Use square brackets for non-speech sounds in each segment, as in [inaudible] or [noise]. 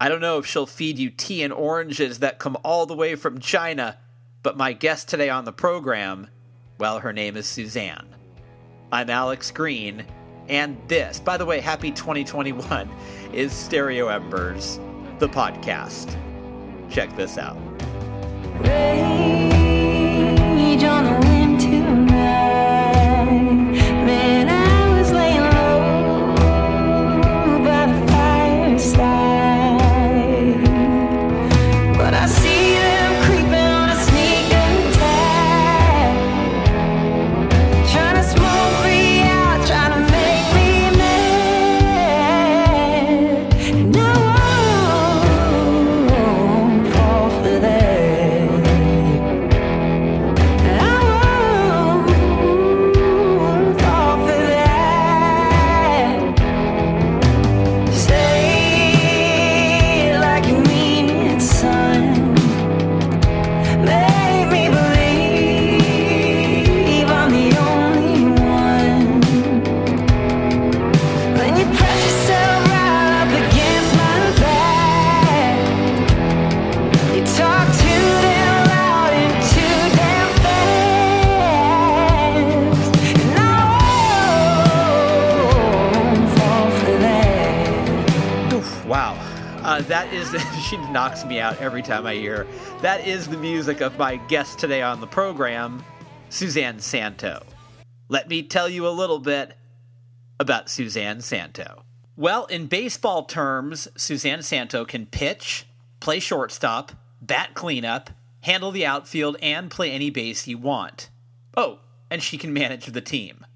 I don't know if she'll feed you tea and oranges that come all the way from China, but my guest today on the program, well, her name is Suzanne. I'm Alex Green, and this, by the way, happy 2021, is Stereo Embers, the podcast. Check this out. She knocks me out every time I hear. That is the music of my guest today on the program, Suzanne Santo. Let me tell you a little bit about Suzanne Santo. Well, in baseball terms, Suzanne Santo can pitch, play shortstop, bat cleanup, handle the outfield, and play any base you want. Oh, and she can manage the team.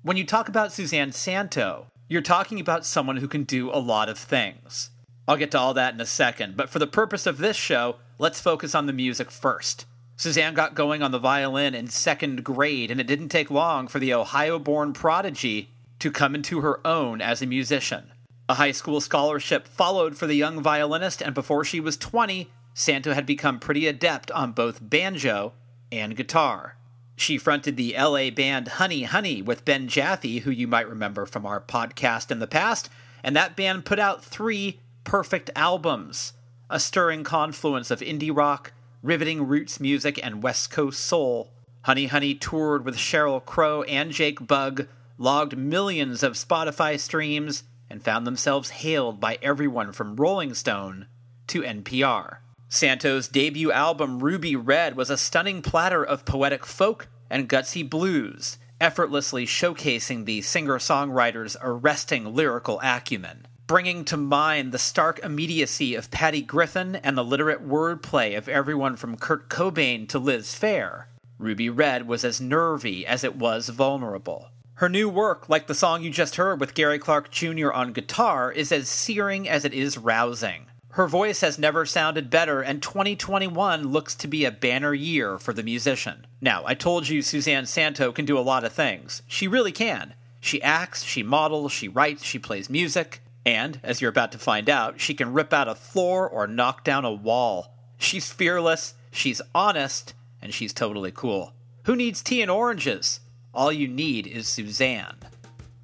When you talk about Suzanne Santo, you're talking about someone who can do a lot of things. I'll get to all that in a second, but for the purpose of this show, let's focus on the music first. Suzanne got going on the violin in second grade, and it didn't take long for the Ohio born prodigy to come into her own as a musician. A high school scholarship followed for the young violinist, and before she was 20, Santo had become pretty adept on both banjo and guitar. She fronted the LA band Honey Honey with Ben Jaffe, who you might remember from our podcast in the past, and that band put out three perfect albums a stirring confluence of indie rock, riveting roots music, and West Coast soul. Honey Honey toured with Sheryl Crow and Jake Bugg, logged millions of Spotify streams, and found themselves hailed by everyone from Rolling Stone to NPR. Santo's debut album, Ruby Red, was a stunning platter of poetic folk and gutsy blues, effortlessly showcasing the singer songwriter's arresting lyrical acumen. Bringing to mind the stark immediacy of Patty Griffin and the literate wordplay of everyone from Kurt Cobain to Liz Phair, Ruby Red was as nervy as it was vulnerable. Her new work, like the song you just heard with Gary Clark Jr. on guitar, is as searing as it is rousing. Her voice has never sounded better, and 2021 looks to be a banner year for the musician. Now, I told you Suzanne Santo can do a lot of things. She really can. She acts, she models, she writes, she plays music, and, as you're about to find out, she can rip out a floor or knock down a wall. She's fearless, she's honest, and she's totally cool. Who needs tea and oranges? All you need is Suzanne.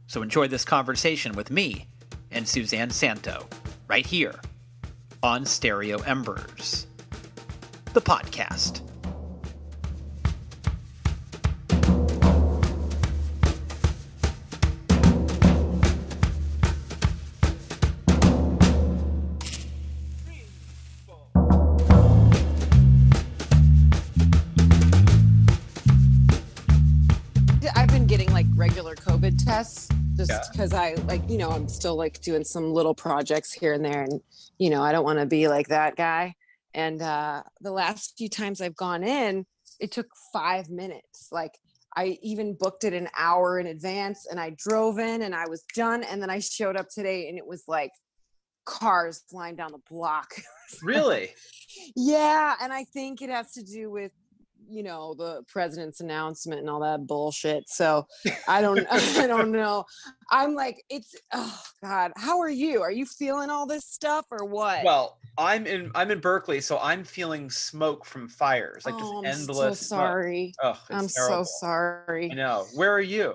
So enjoy this conversation with me and Suzanne Santo, right here on Stereo Embers, the podcast. Tests just Yeah. because I like, you know, I'm still like doing some little projects here and there. And, you know, I don't want to be like that guy. And uh, the last few times I've gone in, it took five minutes. Like I even booked it an hour in advance and I drove in and I was done. And then I showed up today and it was like cars flying down the block. [laughs] Really? Yeah, and I think it has to do with you know the president's announcement and all that bullshit. So I don't [laughs] I don't know. I'm like it's oh god, how are you? Are you feeling all this stuff or what? Well, I'm in I'm in Berkeley, so I'm feeling smoke from fires, like oh, just I'm endless. so sorry. Oh, I'm terrible. so sorry. I know. Where are you?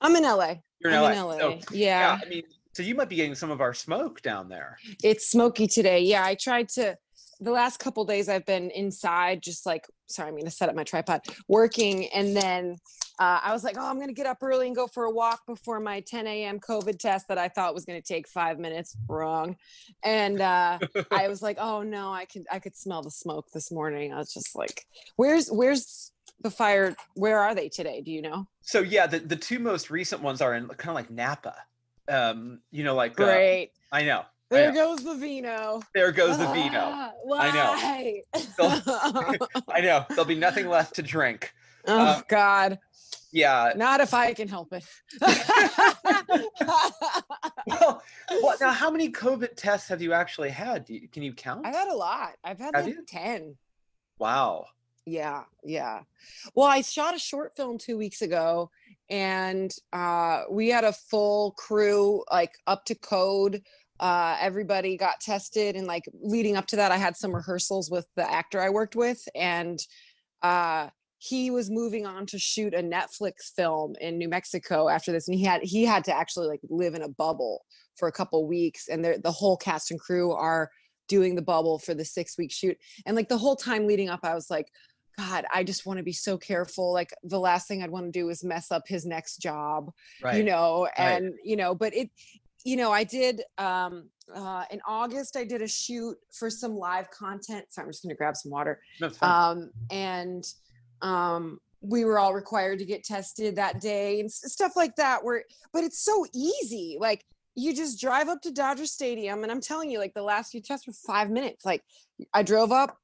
I'm in LA. You're in I'm LA. in LA. So, yeah. I mean, So you might be getting some of our smoke down there. It's smoky today. Yeah, I tried to. The last couple days I've been inside, just like sorry, I'm gonna set up my tripod, working, and then uh, I was like, oh, I'm gonna get up early and go for a walk before my 10 a.m. COVID test that I thought was gonna take five minutes. Wrong, and uh, I was like, oh no, I could I could smell the smoke this morning. I was just like, where's where's the fire? Where are they today? Do you know? So yeah, the, the two most recent ones are in kind of like Napa. Um, you know, like uh, Great. I know. I There goes the vino. There goes the vino. Ah, I know. Why? [laughs] [laughs] I know. There'll be nothing left to drink. oh Uh, God. Yeah. Not if I can help it. [laughs] Well, what now? How many COVID tests have you actually had? Do you, can you count? I've had a lot. I've had Have like you? 10. Wow. Yeah, yeah. Well, I shot a short film two weeks ago and uh, we had a full crew, like up to code. Uh, everybody got tested. And like leading up to that, I had some rehearsals with the actor I worked with. And uh, he was moving on to shoot a Netflix film in New Mexico after this. And he had he had to actually like live in a bubble for a couple weeks. And the whole cast and crew are doing the bubble for the six week shoot. And like the whole time leading up, I was like, God, I just want to be so careful. Like the last thing I'd want to do is mess up his next job, Right. you know, right. and you know, but it, you know, I did um uh in August I did a shoot for some live content. So I'm just gonna grab some water. Um and um we were all required to get tested that day and stuff like that where but it's so easy. Like you just drive up to Dodger Stadium and I'm telling you, like the last few tests were five minutes. Like I drove up,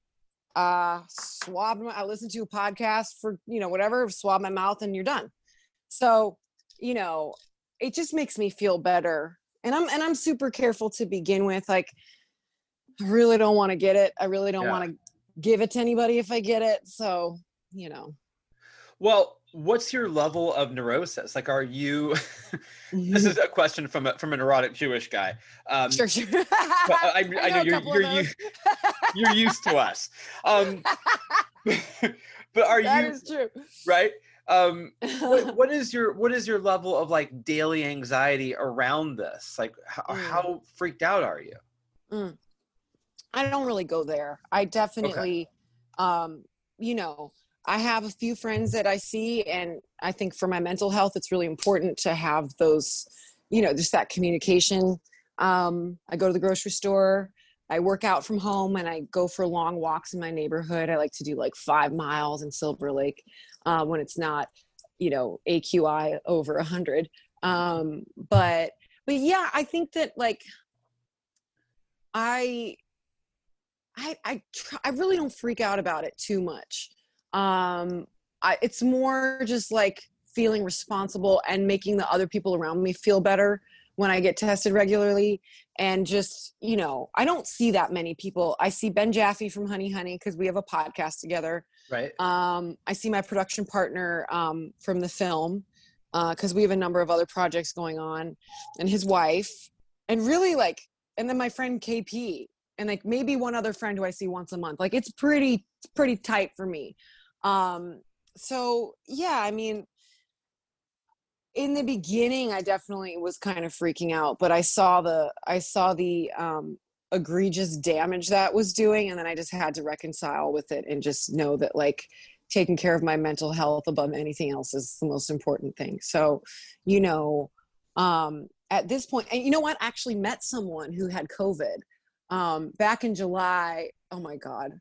uh swabbed my I listened to a podcast for you know whatever, swab my mouth and you're done. So, you know, it just makes me feel better. And I'm and I'm super careful to begin with. Like I really don't want to get it. I really don't Yeah. want to give it to anybody if I get it. So, you know. Well, what's your level of neurosis? Like, are you? [laughs] this is a question from a, from a neurotic Jewish guy. Um, sure, sure. but I, [laughs] I, know, you're you're you, you're used to us. Um, [laughs] but are That you is true. right? Um, what, [laughs] what is your what is your level of like daily anxiety around this? Like, how, Mm. how freaked out are you? I don't really go there. I definitely, um, you know, I have a few friends that I see, and I think for my mental health, it's really important to have those, you know, just that communication. Um, I go to the grocery store. I work out from home and I go for long walks in my neighborhood. I like to do like five miles in Silver Lake uh, when it's not, you know, AQI over a hundred. Um, but but yeah, I think that like I I I I really don't freak out about it too much. Um, I it's more just like feeling responsible and making the other people around me feel better when I get tested regularly. And just you know, I don't see that many people. I see Ben Jaffe from Honey Honey because we have a podcast together. Right. Um, I see my production partner um, from the film because we have a number of other projects going on, and his wife, and really like, and then my friend KP, and like maybe one other friend who I see once a month. Like it's pretty, pretty tight for me. Um, so yeah, I mean, in the beginning, I definitely was kind of freaking out, but I saw the, I saw the um, egregious damage that was doing, and then I just had to reconcile with it and just know that like taking care of my mental health above anything else is the most important thing. So, you know, um, at this point, and you know what? I actually met someone who had COVID um, back in July. Oh my God.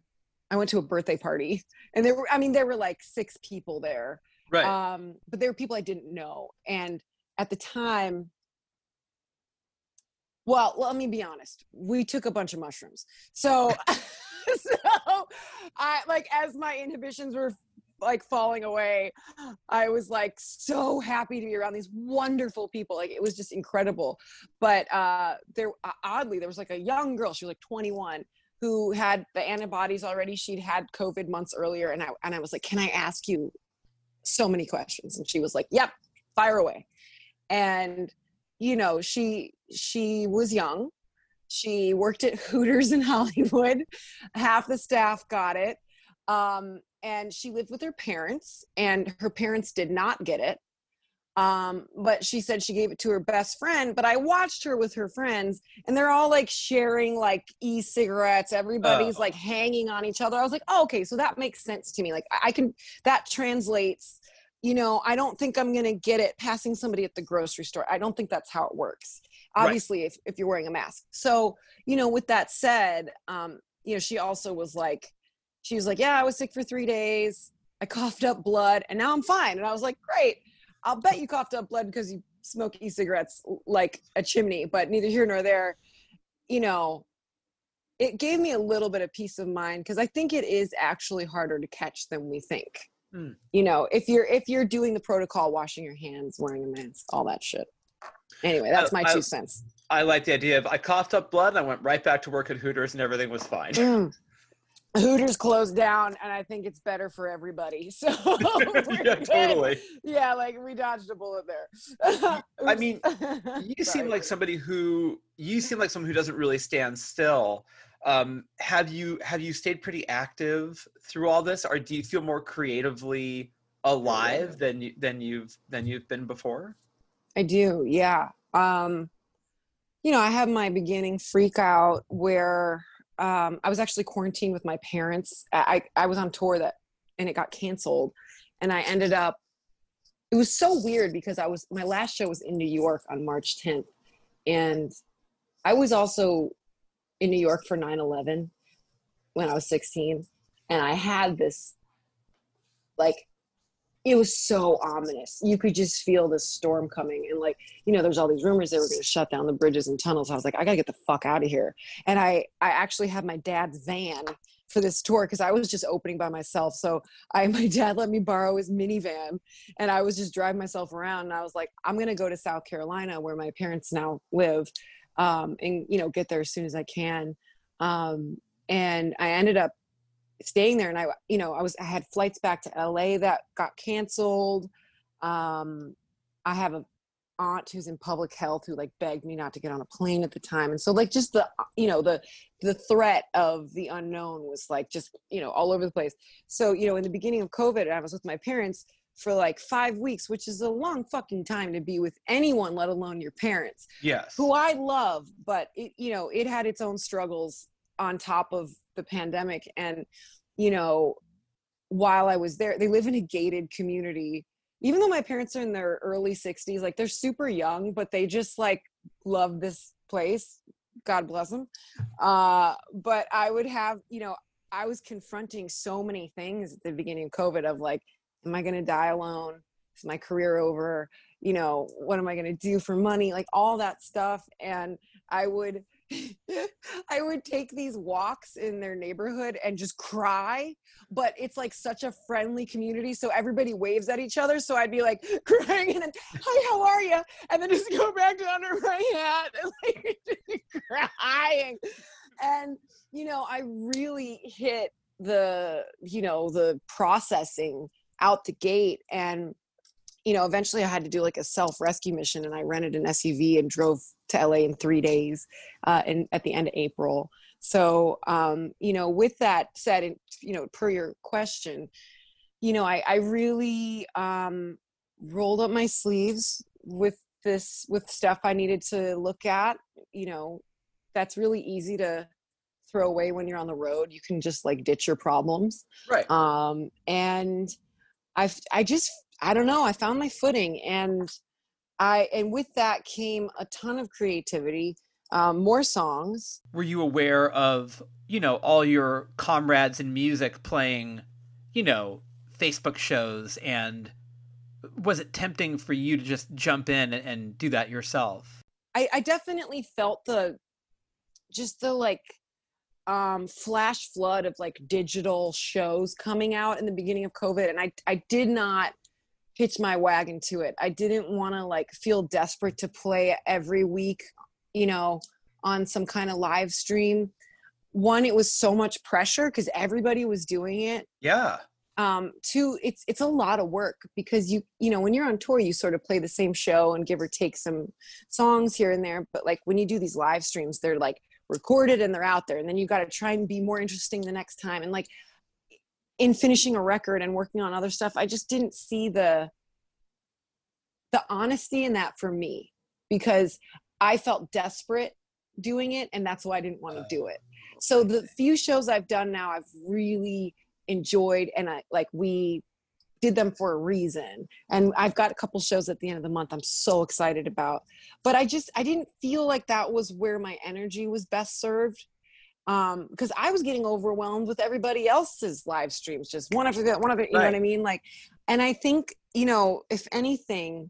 I went to a birthday party and there were, I mean, there were like six people there. Right. Um, but there were people I didn't know. And at the time, well, let me be honest. We took a bunch of mushrooms. So, [laughs] [laughs] so I like as my inhibitions were like falling away, I was like so happy to be around these wonderful people. Like it was just incredible. But uh there oddly there was like a young girl, she was like 21 who had the antibodies already. She'd had COVID months earlier and I and I was like, "Can I ask you so many questions?" And she was like, "Yep, fire away." And you know, she she was young. She worked at [laughs] Hooters in Hollywood. Half the staff got it. Um, and she lived with her parents, and her parents did not get it. Um, but she said she gave it to her best friend. But I watched her with her friends, and they're all like sharing like e-cigarettes. Everybody's Oh. like hanging on each other. I was like, oh, okay, so that makes sense to me. Like I I can that translates. You know, I don't think I'm gonna get it passing somebody at the grocery store. I don't think that's how it works. Right. Obviously, if if you're wearing a mask. So you know, with that said, um, you know, she also was like, she was like, yeah, I was sick for three days. I coughed up blood, and now I'm fine. And I was like, great. I'll bet you coughed up blood because you smoke e-cigarettes like a chimney, but neither here nor there. You know, it gave me a little bit of peace of mind because I think it is actually harder to catch than we think. Hmm. You know, if you're if you're doing the protocol, washing your hands, wearing a mask, all that shit. Anyway, that's my I- two cents. I like the idea of I coughed up blood and I went right back to work at Hooters and everything was fine. Mm. Hooters closed down, and I think it's better for everybody. [laughs] So [laughs] yeah, good. totally. Yeah, like we dodged a bullet there. [laughs] I mean, You seem like somebody who you seem like someone who doesn't really stand still. Um, have you have you stayed pretty active through all this, or do you feel more creatively alive than you than you've than you've been before? I do, yeah. Um, you know, I have my beginning freak out where um, I was actually quarantined with my parents. I, I was on tour that and it got canceled, and I ended up. It was so weird because I was my last show was in New York on March 10th, and I was also in New York for 9/11 when I was 16, and I had this like it was so ominous. You could just feel the storm coming. And like, you know, there's all these rumors they were going to shut down the bridges and tunnels. I was like, I got to get the fuck out of here. And I, I actually had my dad's van for this tour because I was just opening by myself. So I, [laughs] my dad let me borrow his minivan and I was just driving myself around. And I was like, I'm going to go to South Carolina where my parents now live um, and, you know, get there as soon as I can. Um, and I ended up staying there and i you know i was i had flights back to la that got canceled um i have a aunt who's in public health who like begged me not to get on a plane at the time and so like just the you know the the threat of the unknown was like just you know all over the place so you know in the beginning of covid i was with my parents for like five weeks which is a long fucking time to be with anyone let alone your parents Yes. who I love, but it, you know, it had its own struggles on top of the pandemic. And, you know, while I was there, they live in a gated community. Even though my parents are in their early 60s, like they're super young, but they just like love this place. God bless them. Uh, but I would have, you know, I was confronting so many things at the beginning of COVID of like, am I going to die alone? Is my career over? you know what am i going to do for money like all that stuff and i would [laughs] i would take these walks in their neighborhood and just cry but it's like such a friendly community so everybody waves at each other so i'd be like [laughs] crying and then hi how are you and then just go back to under my hat and like [laughs] crying. And you know i really hit the you know the processing out the gate and you know, eventually I had to do like a self rescue mission and I rented an SUV and drove to LA in three days uh, in, at the end of April. So, um, you know, with that said, and, you know, per your question, you know, I, I really um, rolled up my sleeves with this, with stuff I needed to look at, you know, that's really easy to throw away when you're on the road. You can just like ditch your problems Right. um, and I've I just I don't know I found my footing and I and with that came a ton of creativity, um, more songs. Were you aware of you know all your comrades in music playing, you know, Facebook shows and was it tempting for you to just jump in and, and do that yourself? I, I definitely felt the just the like um flash flood of like digital shows coming out in the beginning of covid and i i did not hitch my wagon to it. I didn't want to like feel desperate to play every week you know on some kind of live stream. One it was so much pressure because everybody was doing it. Yeah. um two it's it's a lot of work because you you know when you're on tour you sort of play the same show and give or take some songs here and there but like when you do these live streams they're like recorded and they're out there and then you got to try and be more interesting the next time and like in finishing a record and working on other stuff i just didn't see the the honesty in that for me because I felt desperate doing it and that's why I didn't want to do it. Oh, so the few shows I've done now I've really enjoyed and I like we did them for a reason. And I've got a couple shows at the end of the month I'm so excited about. But I just I didn't feel like that was where my energy was best served um because i was getting overwhelmed with everybody else's live streams just one after the one after you know what i mean? Like and i think you know if anything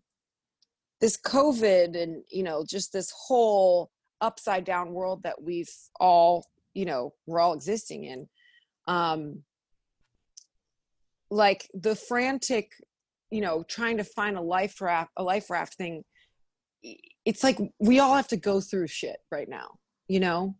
this covid and you know just this whole upside down world that we've all you know we're all existing in um like the frantic you know trying to find a life raft a life raft thing it's like we all have to go through shit right now you know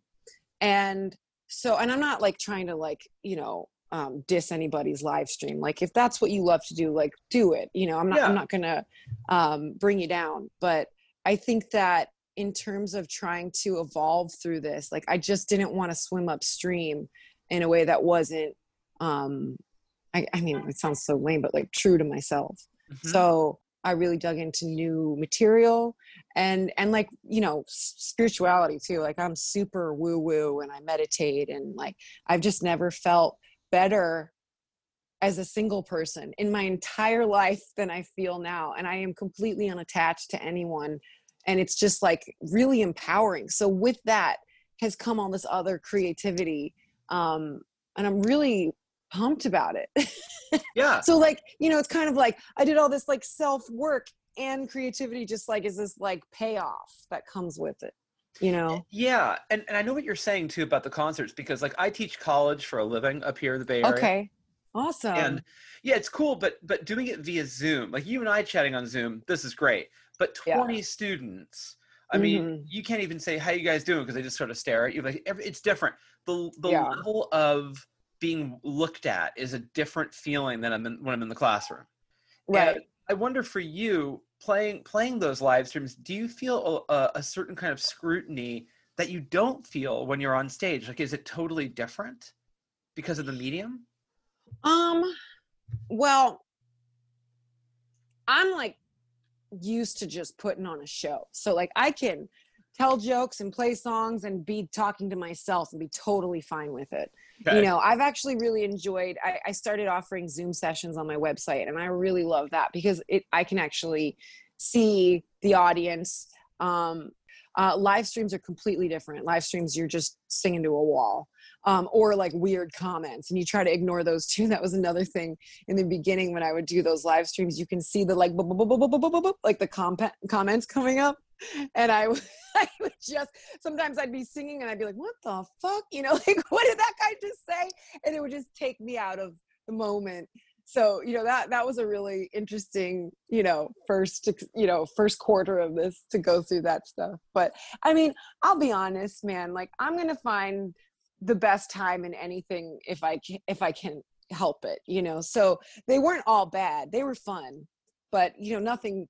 and so and i'm not like trying to like you know um diss anybody's live stream like if that's what you love to do like do it you know i'm not Yeah. i'm not gonna um bring you down but i think that in terms of trying to evolve through this like i just didn't want to swim upstream in a way that wasn't um I, I mean it sounds so lame but like true to myself Mhm. so i really dug into new material and and like you know spirituality too like i'm super woo woo and i meditate and like i've just never felt better as a single person in my entire [laughs] life than i feel now and i am completely unattached to anyone and it's just like really empowering. So with that has come all this other creativity um and i'm really pumped about it [laughs] yeah so like you know it's kind of like i did all this like self work and creativity just like is this like payoff that comes with it you know Yeah, and, and I know what you're saying too about the concerts because like I teach college for a living up here in the Bay Area. okay awesome And yeah, it's cool, but but doing it via Zoom, like you and I chatting on Zoom, this is great. But Yeah. 20 students, I mean, Mhm. you can't even say how you guys doing because they just sort of stare at you. Like every, it's different. The the Yeah. level of being looked at is a different feeling than I'm in, when I'm in the classroom. right And I wonder for you playing playing those live streams, do you feel a, a certain kind of scrutiny that you don't feel when you're on stage? Like, is it totally different because of the medium? um well i'm like used to just putting on a show so like i can tell jokes and play songs and be talking to myself and be totally fine with it. Okay. You know, I've actually really enjoyed. I, I, started offering Zoom sessions on my website, and I really love that because it I can actually see the audience. Um, uh, live streams are completely different. Live streams, you're just singing to a wall. Um, or like weird comments and you try to ignore those too [laughs] that was another thing in the beginning when i would do those live streams you can see the like like the com- comments coming up and I [laughs] I would just sometimes I'd be singing and I'd be like, "What the fuck?" You know, [laughs] like what did that guy just say? And it would just take me out of the moment. So you know that that was a really interesting, you know, first you know first quarter of this to go through that stuff. But I mean, I'll be honest, man. Like I'm gonna find the best time in anything if I can, if I can help it. You know, so they weren't all bad. They were fun, but you know, nothing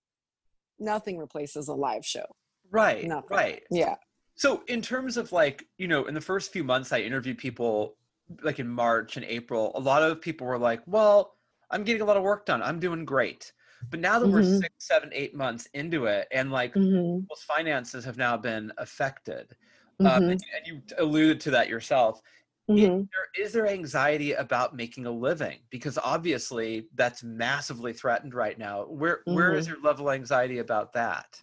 nothing replaces a live show. Right, Nothing. right. Yeah. So, in terms of like, you know, in the first few months, I interviewed people like in March and April. A lot of people were like, well, I'm getting a lot of work done. I'm doing great. But now that we're Mhm. six, seven, eight months into it, and like Mm-hmm. people's finances have now been affected, um, Mhm. and, and you alluded to that yourself. Mhm. Is there, is there anxiety about making a living? Because obviously that's massively threatened right now. Where where is your level of anxiety about that?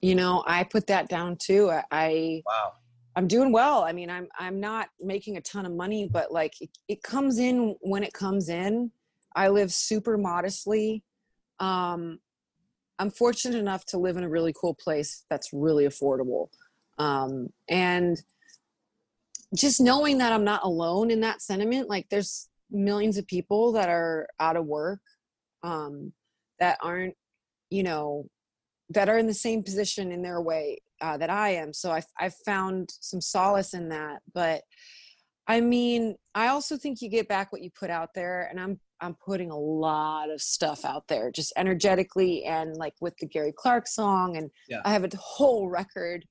You know, I put that down too. I, I Wow. I'm doing well. I mean, I'm I'm not making a ton of money, but like it, it comes in when it comes in. I live super modestly. Um, I'm fortunate enough to live in a really cool place that's really affordable, um, and just knowing that I'm not alone in that sentiment. Like, there's millions of people that are out of work, um, that aren't, you know, that are in the same position in their way uh, that I am. So I've, I've found some solace in that. But I mean, I also think you get back what you put out there, and I'm I'm putting a lot of stuff out there, just energetically and like with the Gary Clark song, and Yeah. I have a whole record,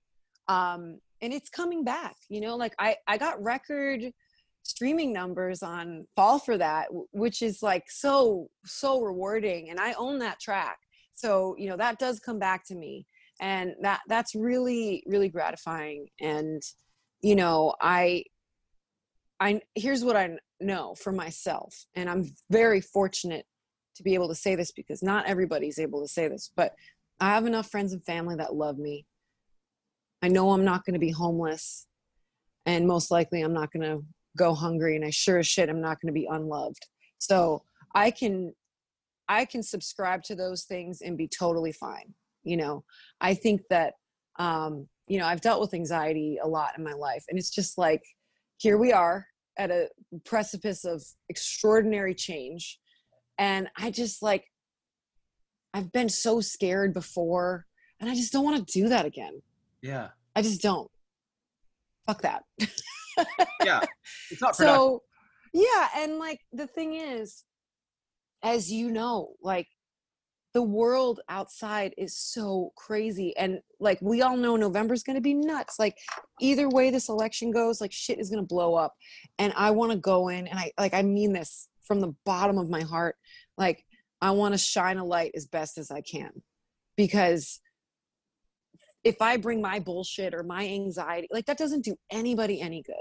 um, and it's coming back. You know, like I I got record streaming numbers on Fall for that, which is like so so rewarding, and I own that track. so you know that does come back to me and that that's really really gratifying and you know i i here's what i know for myself and i'm very fortunate to be able to say this because not everybody's able to say this but i have enough friends and family that love me i know i'm not going to be homeless and most likely i'm not going to go hungry and i sure as shit i'm not going to be unloved. So i can i can subscribe to those things and be totally fine you know? I think that um you know i've dealt with anxiety a lot in my life and it's just like here we are at a precipice of extraordinary change and i just like i've been so scared before and i just don't want to do that again Yeah. i just don't fuck that Yeah. [laughs] It's not productive. so yeah and like the thing is as you know like the world outside is so crazy and like we all know november's going to be nuts like either way this election goes like shit is going to blow up and i want to go in and i like i mean this from the bottom of my heart like i want to shine a light as best as i can because if i bring my bullshit or my anxiety like that doesn't do anybody any good.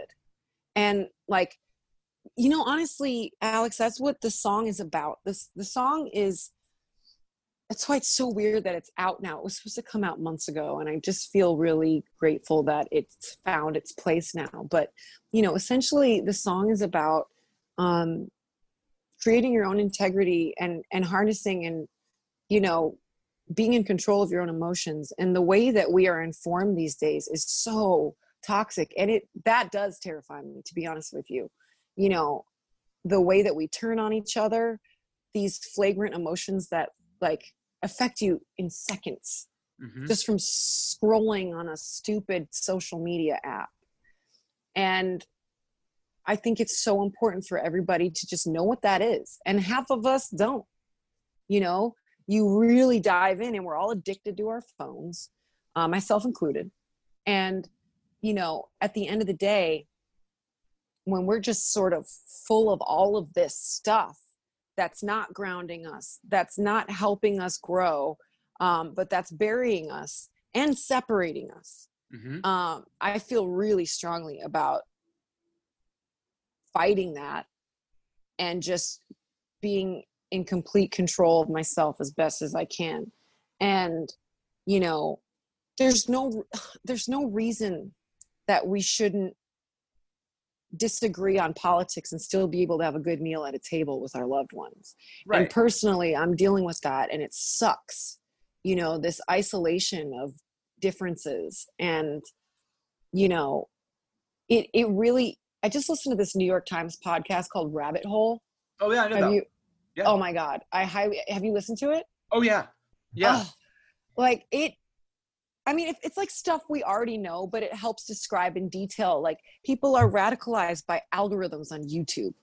And like you know honestly alex that's what the song is about. This the song is that's why it's so weird that it's out now. It was supposed to come out months ago and i just feel really grateful that it's found its place now. But you know essentially the song is about um creating your own integrity and and harnessing and you know being in control of your own emotions and the way that we are informed these days is so toxic and it that does terrify me to be honest with you. You know the way that we turn on each other these flagrant emotions that like affect you in seconds Mhm. just from scrolling on a stupid social media app. And i think it's so important for everybody to just know what that is and half of us don't you know you really dive in and we're all addicted to our phones uh, myself included and you know at the end of the day when we're just sort of full of all of this stuff that's not grounding us that's not helping us grow um, but that's burying us and separating us Mhm. um, i feel really strongly about fighting that and just being in complete control of myself as best as i can. And you know there's no [sighs] there's no reason that we shouldn't disagree on politics and still be able to have a good meal at a table with our loved ones. And personally i'm dealing with that and it sucks you know this isolation of differences. And you know it it really i just listened to this new york times podcast called rabbit hole. Oh yeah, I know have that. you Yeah. oh my god i highly have you listened to it Oh yeah. Yeah. Oh, like it i mean it, it's like stuff we already know but it helps describe in detail like people are radicalized by algorithms on youtube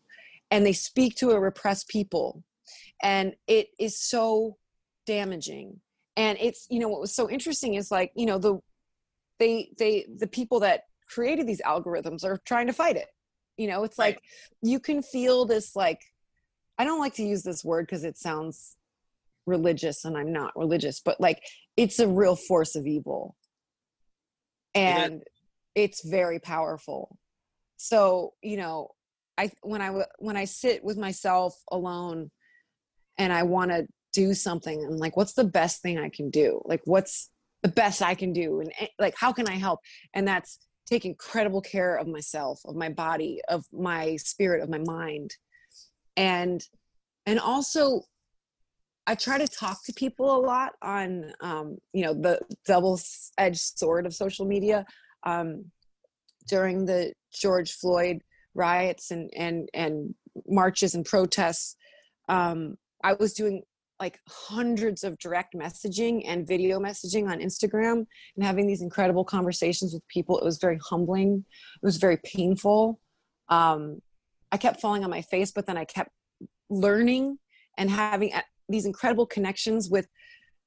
and they speak to a repressed people and it is so damaging and it's you know what was so interesting is like you know the they they the people that created these algorithms are trying to fight it you know it's Right. like you can feel this like i don't like to use this word because it sounds religious and i'm not religious but like it's a real force of evil. Yeah. and it's very powerful. So you know i when I when i sit with myself alone and i want to do something i'm like what's the best thing i can do? Like what's the best i can do? And eh, like how can i help? And that's take incredible care of myself of my body of my spirit of my mind and and also i try to talk to people a lot on um you know the double-edged sword of social media um during the george floyd riots and and and marches and protests. Um i was doing like hundreds of direct messaging and video messaging on instagram and having these incredible conversations with people. It was very humbling. It was very painful. Um i kept falling on my face but then i kept learning and having uh, these incredible connections with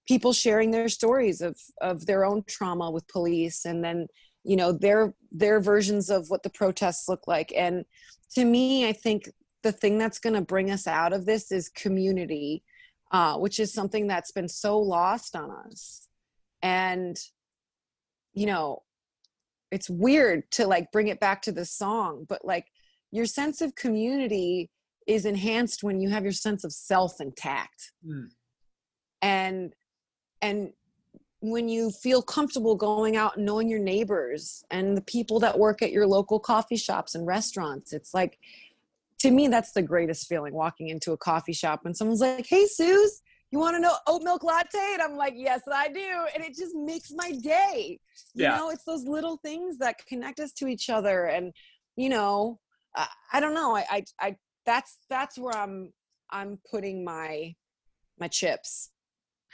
people sharing their stories of of their own trauma with police and then you know their their versions of what the protests look like and to me i think the thing that's going to bring us out of this is community uh, which is something that's been so lost on us. And, you know, it's weird to like bring it back to the song, but like your sense of community is enhanced when you have your sense of self intact. Mm. And, and when you feel comfortable going out and knowing your neighbors and the people that work at your local coffee shops and restaurants, it's like, to me, that's the greatest feeling walking into a coffee shop and someone's like, Hey, Suze, you want to know oat milk latte? And I'm like, Yes, I do. And it just makes my day. You Yeah. know, it's those little things that connect us to each other. And, you know, I, I don't know. I, I, I, that's, that's where I'm, I'm putting my, my chips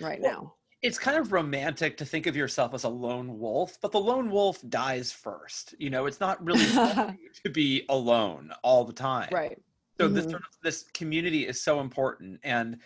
right Well, now. it's kind of romantic to think of yourself as a lone wolf, but the lone wolf dies first. You know, it's not really [laughs] to be alone all the time. Right. So this Mhm. sort of this community is so important. And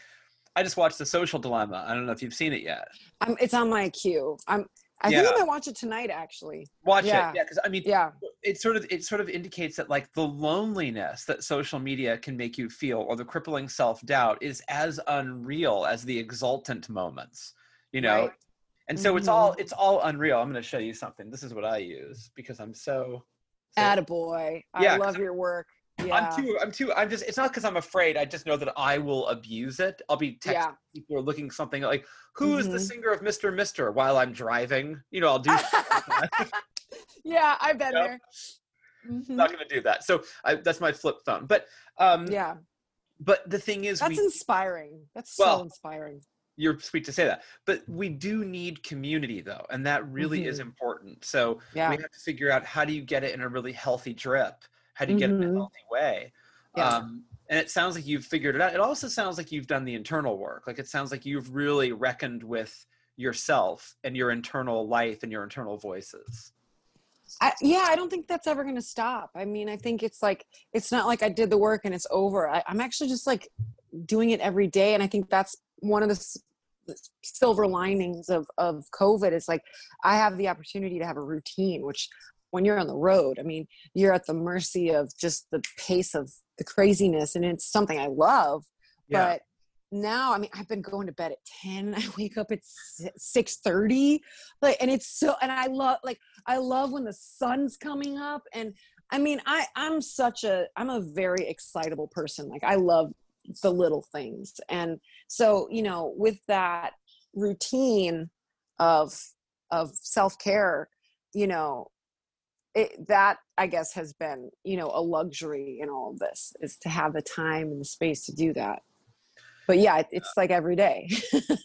I just watched The Social Dilemma. I don't know if you've seen it yet. I'm, it's on my queue. I'm, I Yeah. think I might watch it tonight, actually. Watch Yeah. it. Yeah, because I mean, Yeah. it sort of it sort of indicates that like the loneliness that social media can make you feel or the crippling self-doubt is as unreal as the exultant moments you know Right. and so it's all mm-hmm. it's all unreal i'm going to show you something this is what i use because i'm so, so Attaboy. Yeah, I 'cause love your work. Yeah. i'm too i'm too i'm just it's not because i'm afraid i just know that i will abuse it i'll be texting Yeah. people or looking something like who is the Mhm. singer of mr mister while i'm driving you know i'll do [laughs] yeah, I've been there. Mhm. not going to do that so I, that's my flip phone but um Yeah, but the thing is that's we inspiring. That's Well, so inspiring. you're sweet to say that but we do need community though and that really is important so Yeah, we have to figure out how do you get it in a really healthy drip how do you get in a Mhm. healthy way Yeah. um, and it sounds like you've figured it out it also sounds like you've done the internal work like it sounds like you've really reckoned with yourself and your internal life and your internal voices I, yeah. I don't think that's ever going to stop. I mean, I think it's like it's not like I did the work and it's over. I, I'm actually just like doing it every day, and I think that's one of the s- the silver linings of of COVID. Is like I have the opportunity to have a routine, which when you're on the road, I mean, you're at the mercy of just the pace of the craziness, and it's something I love. yeah but now i mean i've been going to bed at 10 [laughs] i wake up at 6 30 like and it's so and i love like i love when the sun's coming up and i mean i i'm such a i'm a very excitable person like i love the little things and so you know with that routine of of self-care you know it, that i guess has been you know a luxury in all of this is to have the time and the space to do that. But yeah it, it's like every day.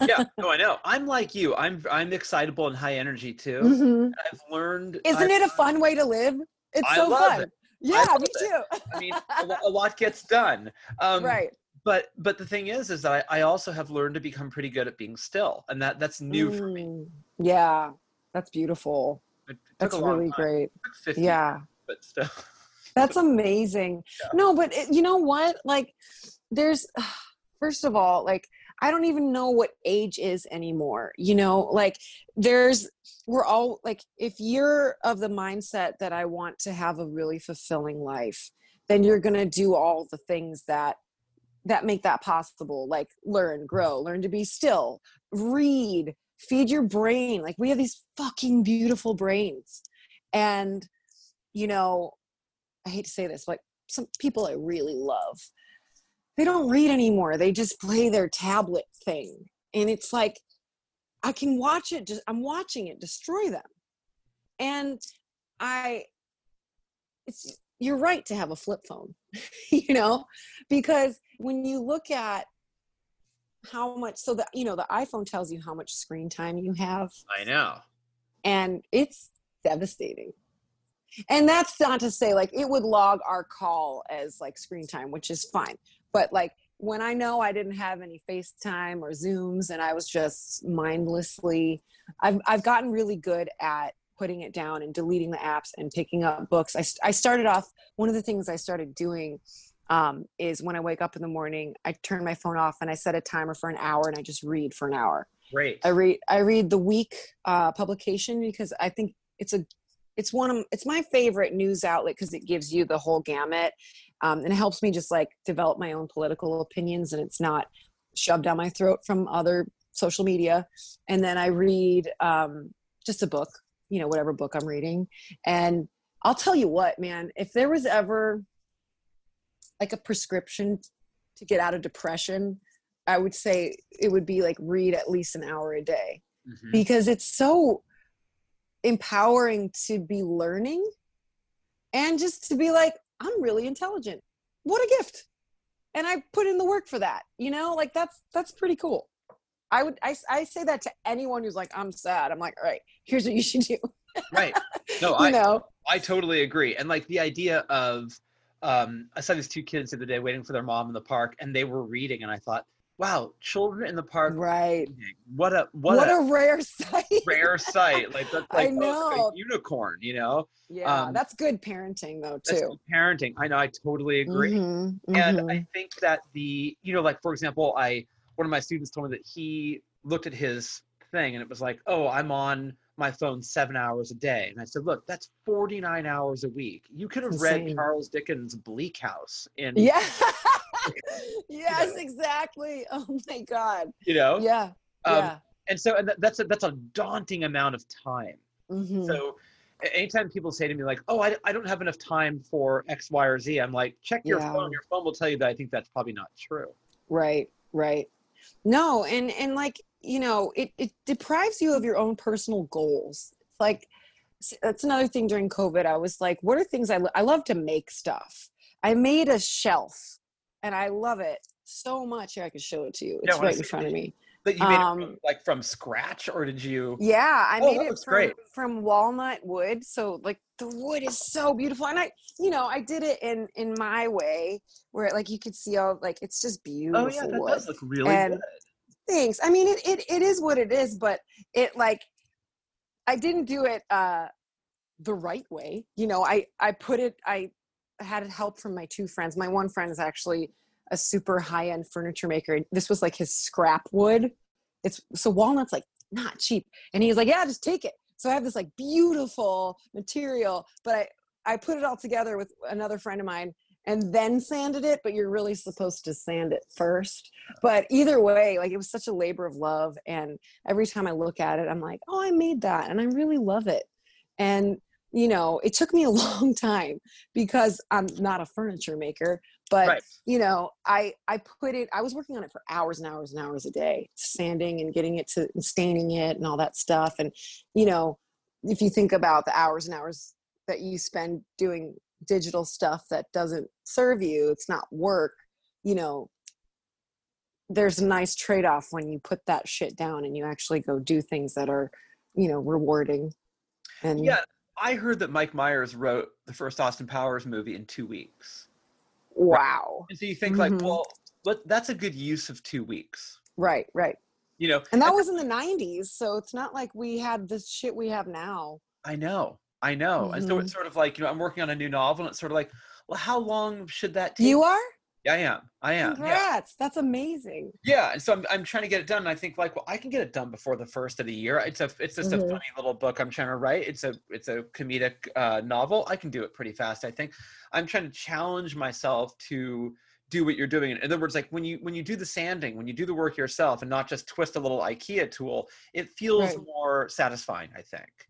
Yeah [laughs] no i know. I'm like you. I'm i'm excitable and high energy too. Mhm. i've learned isn't I've it a fun way to live? It's I so love fun. it. yeah me too. I mean a, a [laughs] lot gets done. Um right. but but the thing is is that I, I also have learned to become pretty good at being still and that that's new for me. Mm, yeah. That's beautiful it that's really time. great It took 50 yeah but still That's amazing. Yeah. No, but it, you know what? Like, there's, [sighs] first of all, like, I don't even know what age is anymore. You know, like, there's, we're all like, if you're of the mindset that I want to have a really fulfilling life, then you're going to do all the things that that make that possible like learn grow learn to be still read feed your brain like we have these fucking beautiful brains and you know I hate to say this, but some people I really love, they don't read anymore. They just play their tablet thing. And it's like, I can watch it, just I'm watching it destroy them. And I, it's, you're right to have a flip phone, [laughs] you know, because when you look at how much, so that, you know, the iPhone tells you how much screen time you have. I know. And it's devastating. And that's not to say like it would log our call as like screen time which is fine. But like when i know i didn't have any facetime or zooms and i was just mindlessly i've, I've gotten really good at putting it down and deleting the apps and picking up books. I, I started off one of the things i started doing um, is when i wake up in the morning i turn my phone off and i set a timer for an hour and i just read for an hour. Great. I read I read the week uh, publication because I think it's a it's one of it's my favorite news outlet because it gives you the whole gamut um, and it helps me just like develop my own political opinions and it's not shoved down my throat from other social media. And then i read um, just a book you know whatever book i'm reading. And i'll tell you what man if there was ever like a prescription to get out of depression i would say it would be like read at least an hour a day. Mhm. because it's so empowering to be learning and just to be like i'm really intelligent. What a gift. And i put in the work for that you know? Like that's that's pretty cool. I would i, I say that to anyone who's like i'm sad. I'm like all right here's what you should do. Right. No [laughs] you i know? I totally agree. And like the idea of, um, I saw these two kids the other day waiting for their mom in the park, and they were reading, and I thought, wow, children in the park. right. What a what, what, a, a, rare sight rare sight! Like that's [laughs] I like, oh, like know. a unicorn, you know. yeah um, that's good parenting though too parenting. I know. I totally agree. Mhm, and mhm. i think that the you know like for example i one of my students told me that he looked at his thing and it was like oh i'm on my phone seven hours a day. And i said look that's 49 hours a week. You could have read charles dickens bleak house in yeah. [laughs] [laughs] yes exactly. Oh my god. You know? Yeah. Um, yeah. and so and that's a that's a daunting amount of time. Mhm. so anytime people say to me like oh I, I don't have enough time for x y or z i'm like check your Yeah. phone. Your phone will tell you that i think that's probably not true. Right right. No and and like you know it it deprives you of your own personal goals it's like that's another thing during covid i was like what are things i lo- i love to make stuff i made a shelf and i love it so much here i can show it to you it's wanna right in front of me that you made it Um, from, like from scratch or did you Yeah, I Oh, made it from, great. from walnut wood. So like the wood is so beautiful. And I, you know, I did it in in my way where like you could see all like it's just beautiful Oh yeah, that wood. does look really And- good. Thanks. I mean it, it it is what it is, but it like I didn't do it uh the right way. You know, I I put it I had help from my two friends. My one friend is actually a super high-end furniture maker. This was like his scrap wood. It's so walnut's like not cheap. And he's like, Yeah, just take it. So I have this like beautiful material, but I I put it all together with another friend of mine and then sanded it, but you're really supposed to sand it first. Oh. But either way, like it was such a labor of love. And every time I look at it, I'm like, oh, I made that and I really love it. And, you know, it took me a [laughs] long time because I'm not a furniture maker, but Right. you know, I I put it, I was working on it for hours and hours and hours a day, sanding and getting it to and staining it and all that stuff. And, you know, if you think about the hours and hours that you spend doing digital stuff that doesn't serve you, it's not work, you know, there's a nice trade off when you put that shit down and you actually go do things that are, you know, rewarding. And Yeah, I heard that Mike Myers wrote the first Austin Powers movie in two weeks. wow. And so you think like, Mhm. well, but that's a good use of two weeks. Right, right. You know, And that was in the 90s, so it's not like we had this shit we have now. I know, I know. And so Mhm. it's sort of like, you know, I'm working on a new novel, and it's sort of like, well, how long should that take? You are? Yeah, I am. I am. Yeah. Congrats. That's amazing. Yeah, and so I'm, I'm trying to get it done. And I think like, well, I can get it done before the first of the year. It's a it's just a Mhm. funny little book I'm trying to write. It's a it's a comedic uh, novel. I can do it pretty fast. I think. I'm trying to challenge myself to do what you're doing. In other words, like when you when you do the sanding, when you do the work yourself, and not just twist a little IKEA tool, it feels Right. more satisfying. I think.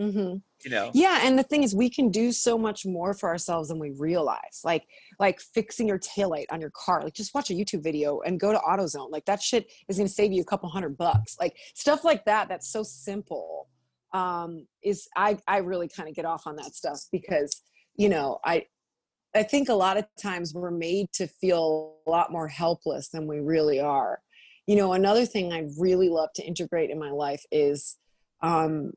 Hmm You know. Yeah, and the thing is, we can do so much more for ourselves than we realize. Like, like fixing your taillight on your car. Like, just watch a YouTube video and go to AutoZone. Like, that shit is going to save you a couple hundred bucks. Like stuff like that. That's so simple. Um, is I I really kind of get off on that stuff because you know I I think a lot of times we're made to feel a lot more helpless than we really are. You know, another thing I really love to integrate in my life is um,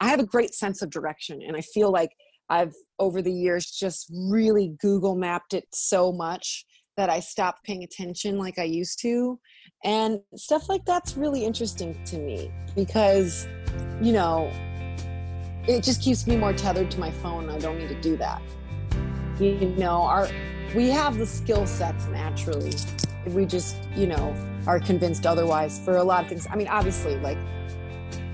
I have a great sense of direction, and I feel like I've over the years just really Google mapped it so much that I stopped paying attention like I used to. And stuff like that's really interesting to me because, you know, it just keeps me more tethered to my phone. I don't need to do that. You know, our we have the skill sets naturally. We just, you know, are convinced otherwise for a lot of things. I mean, obviously, like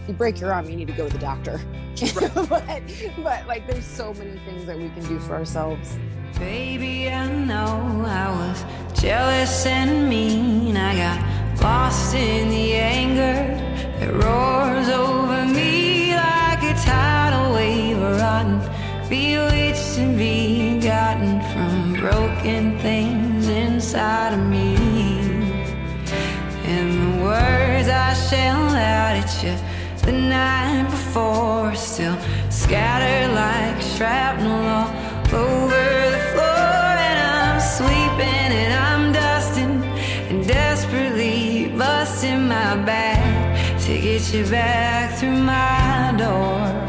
you break your arm, you need to go to the doctor. [laughs] [laughs] but, but like, there's so many things that we can do for ourselves. Baby, I know I was jealous and mean. I got lost in the anger that roars over me like a tidal wave, rotten, bewitched and begotten from broken things inside of me. And the words I shell out at you the night before still scattered like shrapnel all over the floor. And I'm sweeping and I'm dusting and desperately busting my back to get you back through my door.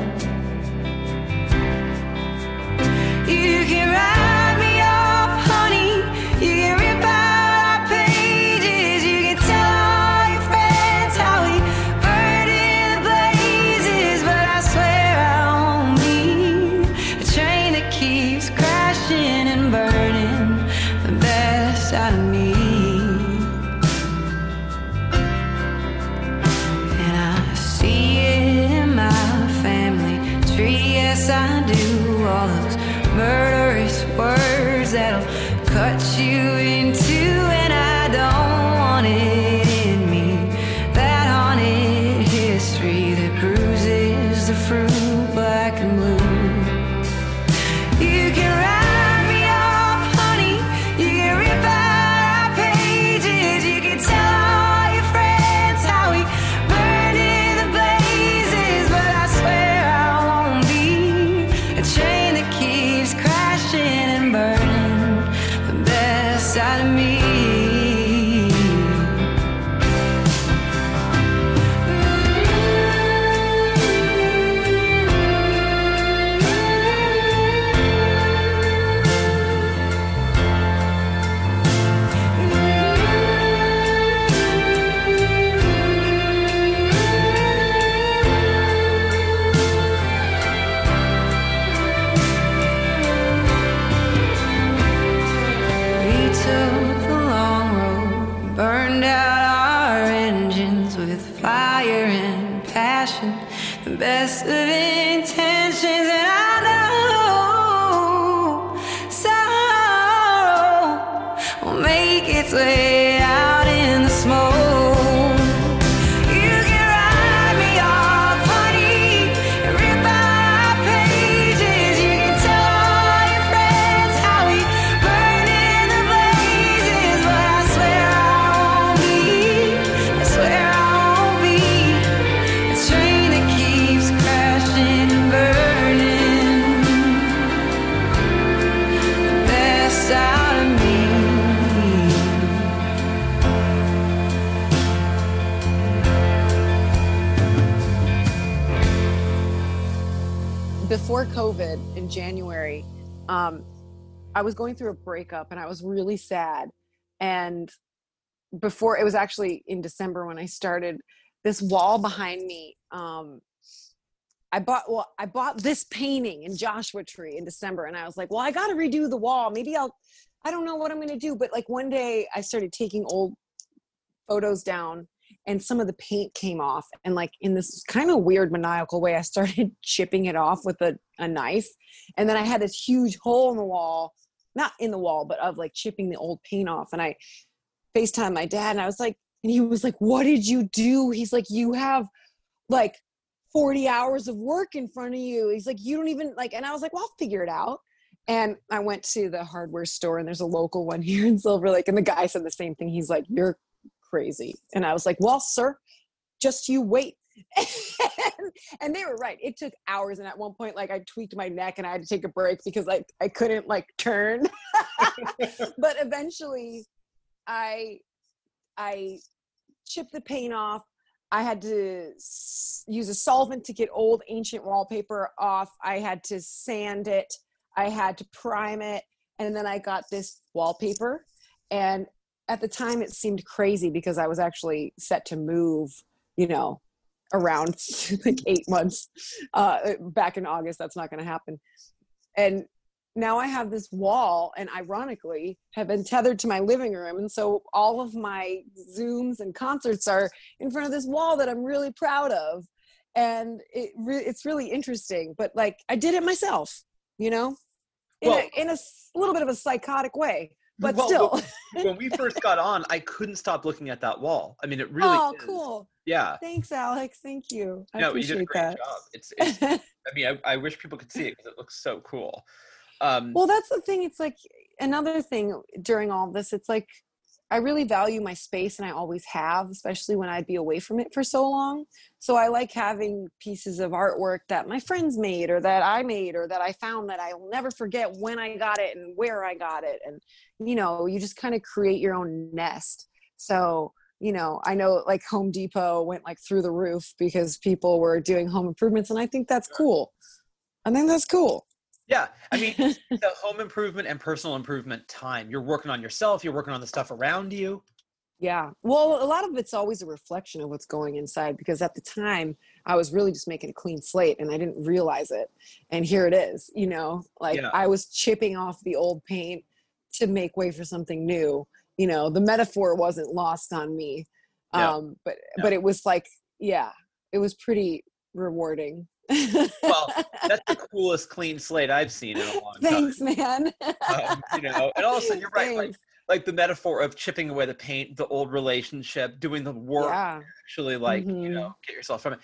Before COVID in January, um, I was going through a breakup and I was really sad. And before it was actually in December when I started this wall behind me. Um, I bought well, I bought this painting in Joshua Tree in December, and I was like, well, I got to redo the wall. Maybe I'll. I don't know what I'm going to do, but like one day I started taking old photos down and some of the paint came off and like in this kind of weird maniacal way i started [laughs] chipping it off with a, a knife and then i had this huge hole in the wall not in the wall but of like chipping the old paint off and i facetime my dad and i was like and he was like what did you do? He's like you have like 40 hours of work in front of you. He's like you don't even like and i was like well i'll figure it out. And i went to the hardware store and there's a local one [laughs] here in silver lake and the guy said the same thing. He's like you're crazy. And I was like, well, sir, just you wait. [laughs] and they were right. It took hours. And at one point, like I tweaked my neck and I had to take a break because like I couldn't like turn. [laughs] but eventually I I chipped the paint off. I had to use a solvent to get old ancient wallpaper off. I had to sand it. I had to prime it. And then I got this wallpaper. And at the time it seemed crazy because I was actually set to move, you know, around [laughs] like eight months uh, back in August. That's not going to happen. And now I have this wall, and ironically, have been tethered to my living room. And so all of my Zooms and concerts are in front of this wall that I'm really proud of. And it re- it's really interesting. But like, I did it myself, you know, in, Well- a, in a little bit of a psychotic way but Well, still. when we first [laughs] got on, I couldn't stop looking at that wall. I mean, it really. oh, is. cool. Yeah. Thanks, Alex. Thank you. I no, you appreciate did a great that. job. It's. [laughs] it's I mean, I, I wish people could see it because it looks so cool. Um, well, that's the thing. It's like another thing during all this. It's like I really value my space, and I always have, especially when I'd be away from it for so long. So I like having pieces of artwork that my friends made, or that I made, or that I found that I'll never forget when I got it and where I got it. And you know, you just kind of create your own nest. So you know, I know like Home Depot went like through the roof because people were doing home improvements, and I think that's cool. I think that's cool. Yeah, I mean, [laughs] the home improvement and personal improvement time. You're working on yourself. You're working on the stuff around you. Yeah. Well, a lot of it's always a reflection of what's going inside because at the time I was really just making a clean slate and I didn't realize it. And here it is, you know, like Yeah. I was chipping off the old paint to make way for something new. You know, the metaphor wasn't lost on me. Yeah. Um, but but it was like, yeah, it was pretty rewarding. Well, That's the [laughs] coolest clean slate I've seen in a long time. Thanks, man. Um, you know, and also you're right. Like, Thanks. like the metaphor of chipping away the paint, the old relationship, doing the work. Yeah. Actually, like you Mhm. know, get yourself from it.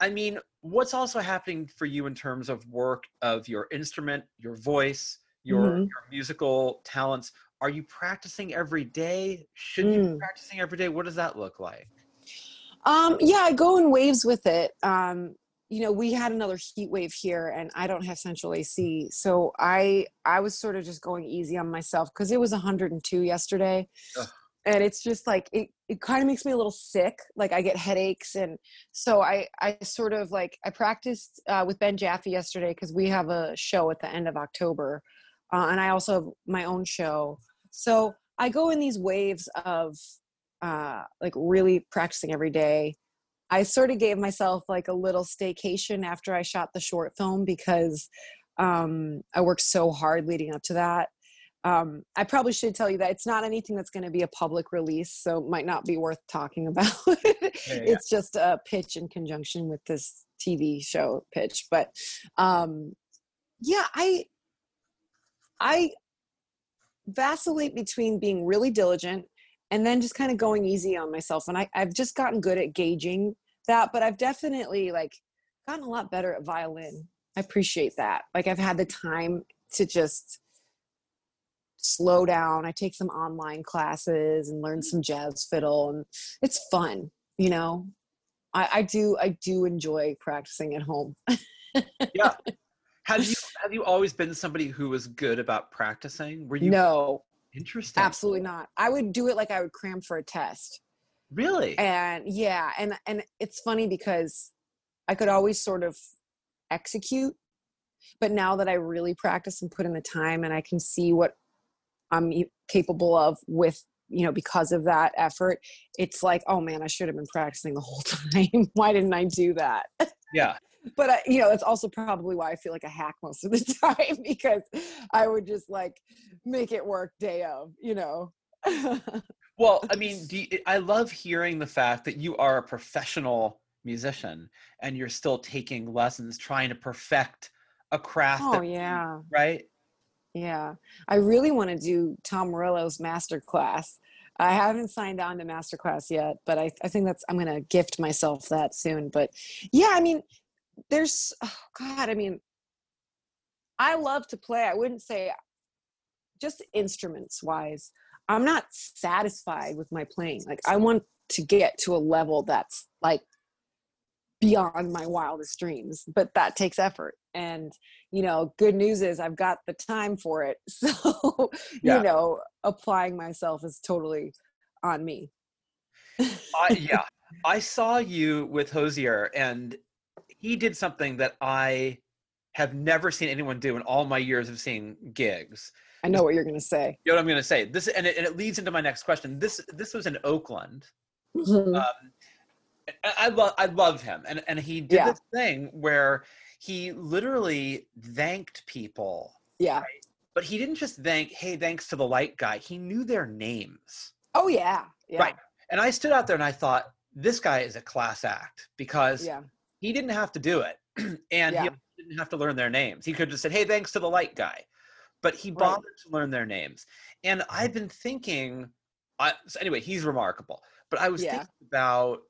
I mean, what's also happening for you in terms of work of your instrument, your voice, your Mhm. your musical talents? Are you practicing every day? Should you be Mm. practicing every day? What does that look like? Um, yeah, I go in waves with it. Um, you know, we had another heat wave here and I don't have central AC. So I I was sort of just going easy on myself because it was 102 yesterday. Ugh. And it's just like it, it kind of makes me a little sick. Like I get headaches and so I I sort of like I practiced uh, with Ben Jaffe yesterday because we have a show at the end of October. Uh, and I also have my own show. So I go in these waves of uh like really practicing every day i sort of gave myself like a little staycation after i shot the short film because um i worked so hard leading up to that um i probably should tell you that it's not anything that's going to be a public release so it might not be worth talking [laughs] about yeah, yeah. it's just a pitch in conjunction with this tv show pitch but um yeah i i vacillate between being really diligent and then just kind of going easy on myself and I, i've just gotten good at gauging that but i've definitely like gotten a lot better at violin. I appreciate that. Like i've had the time to just slow down. I take some online classes and learn some jazz fiddle and it's fun you know? I, I do i do enjoy practicing at home. Yeah. [laughs] Have you have you always been somebody who was good about practicing? Were you no interesting? absolutely not i would do it like i would cram for a test Really? and yeah and and it's funny because i could always sort of execute but now that i really practice and put in the time and i can see what i'm capable of with you know because of that effort it's like oh man i should have been practicing the whole [laughs] time why didn't i do that yeah. But I, you know it's also probably why i feel like a hack most of the [laughs] time because i would just like make it work day of you know [laughs] Well, I mean, do you, I love hearing the fact that you are a professional musician and you're still taking lessons, trying to perfect a craft. oh that- yeah Right. Yeah, I really want to do Tom Morello's master class. I haven't signed on to master class yet, but I, I think that's I'm gonna gift myself that soon. But yeah, I mean, there's oh God, I mean, I love to play. I wouldn't say just instruments wise. I'm not satisfied with my playing. Like I want to get to a level that's like beyond my wildest dreams, but that takes effort. And you know, good news is I've got the time for it. [laughs] So, Yeah. you know, applying myself is totally on me. I, [laughs] yeah. I saw you with Hozier and he did something that I have never seen anyone do in all my years of seeing gigs. I know what you're going to say. You know what I'm going to say? This and it, and it leads into my next question. This this was in Oakland. Mhm. um, I, I love I love him, and and he did Yeah. this thing where he literally thanked people, yeah. but he didn't just thank, "Hey, thanks to the light guy." He knew their names, Oh yeah. Yeah. Right. and I stood out there and I thought, "This guy is a class act because Yeah. He didn't have to do it, [clears throat] and he didn't have to learn their names. He could have just said, "Hey, thanks to the light guy," but he Right. bothered to learn their names. And I've been thinking, I, so anyway, he's remarkable. But I was Yeah. thinking about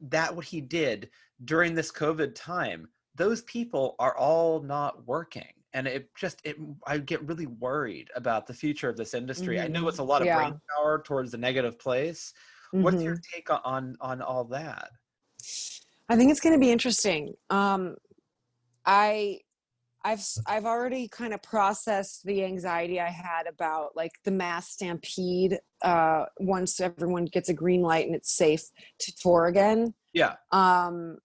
that what he did during this COVID time. Those people are all not working, and it just it. I get really worried about the future of this industry. I know it's a lot of Yeah. brain power towards the negative place. What's Mhm. your take on on all that? I think it's going to be interesting. Um, I, I've I've already kind of processed the anxiety I had about like the mass stampede. Uh, once everyone gets a green light and it's safe to tour again. Yeah, Um,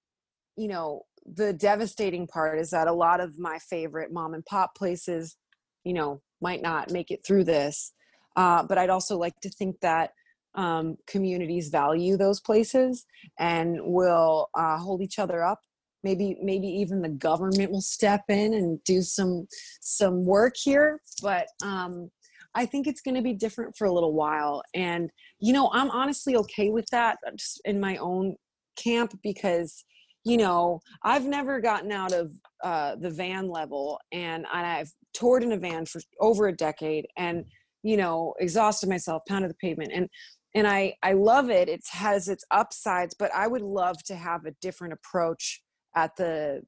you know, the devastating part is that a lot of my favorite mom and pop places, you know, might not make it through this. Uh, but I'd also like to think that um, communities value those places and will uh, hold each other up. Maybe, maybe even the government will step in and do some some work here. But um, I think it's going to be different for a little while. And you know, I'm honestly okay with that, uh, just in my own camp because you know i've never gotten out of uh, the van level and i've toured in a van for over a decade and you know exhausted myself pounded the pavement and and i i love it it has its upsides but i would love to have a different approach at the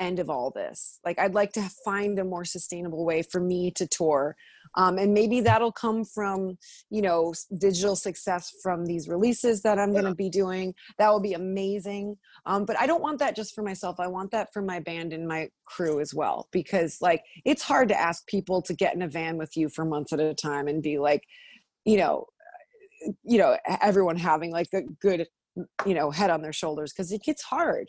end of all this. Like i'd like to find a more sustainable way for me to tour um, and maybe that'll come from you know digital success from these releases that i'm going to be doing. That will be amazing um, but i don't want that just for myself i want that for my band and my crew as well because like it's hard to ask people to get in a van with you for months at a time and be like you know you know everyone having like a good you know head on their shoulders because it gets hard.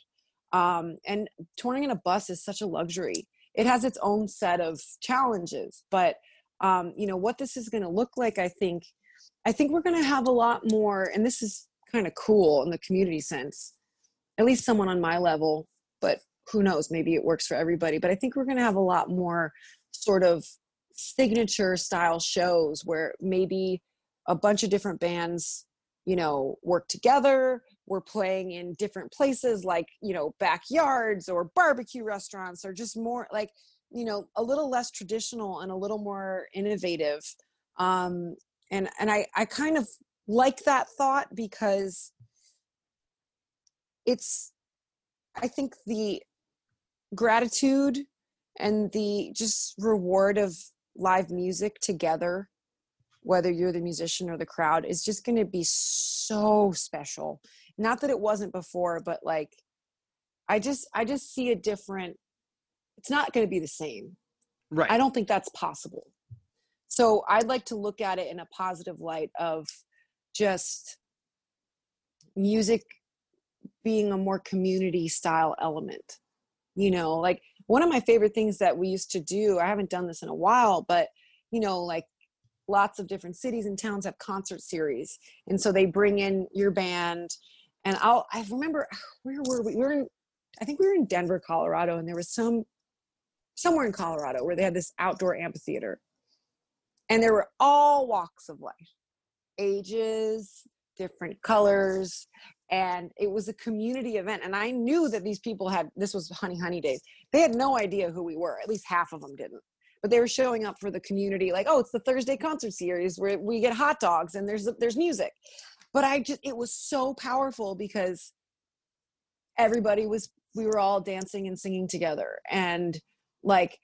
Um, and touring in a bus is such a luxury. It has its own set of challenges but um, you know what this is going to look like i think i think we're going to have a lot more and this is kind of cool in the community sense at least someone on my level but who knows maybe it works for everybody but i think we're going to have a lot more sort of signature style shows where maybe a bunch of different bands you know work together we're playing in different places like you know backyards or barbecue restaurants or just more like you know a little less traditional and a little more innovative um and and i i kind of like that thought because it's i think the gratitude and the just reward of live music together whether you're the musician or the crowd is just going to be so special not that it wasn't before but like i just i just see a different it's not going to be the same right. I don't think that's possible. So I'd like to look at it in a positive light of just music being a more community style element. You know, like one of my favorite things that we used to do, I haven't done this in a while, but you know, like lots of different cities and towns have concert series. And so they bring in your band and I'll I remember [sighs] where were we? We were in I think we were in Denver, Colorado, and there was some somewhere in Colorado where they had this outdoor amphitheater. And there were all walks of life, ages, different colors, and it was a community event. And I knew that these people had this was Honey Honey Days. They had no idea who we were. At least half of them didn't. But they were showing up for the community, like, oh, it's the Thursday concert series where we get hot dogs and there's there's music. But I just it was so powerful because everybody was we were all dancing and singing together and like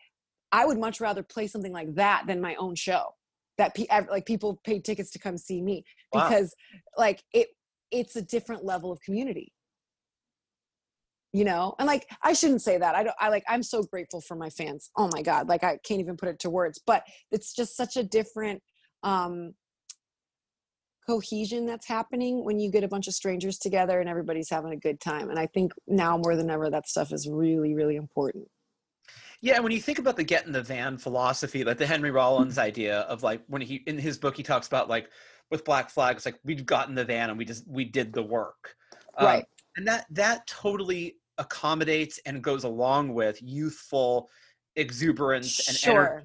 i would much rather play something like that than my own show that pe- like people paid tickets to come see me Wow. because like it it's a different level of community you know? And like i shouldn't say that. I don't i like i'm so grateful for my fans. Oh my god like i can't even put it to words. But it's just such a different um cohesion that's happening when you get a bunch of strangers together and everybody's having a good time. And i think now more than ever that stuff is really really important. Yeah, and when you think about the get in the van philosophy, like the Henry Rollins idea of like when he in his book he talks about like with Black Flags, like we've got in the van and we just we did the work, Um, Right. And that that totally accommodates and goes along with youthful exuberance and energy. sure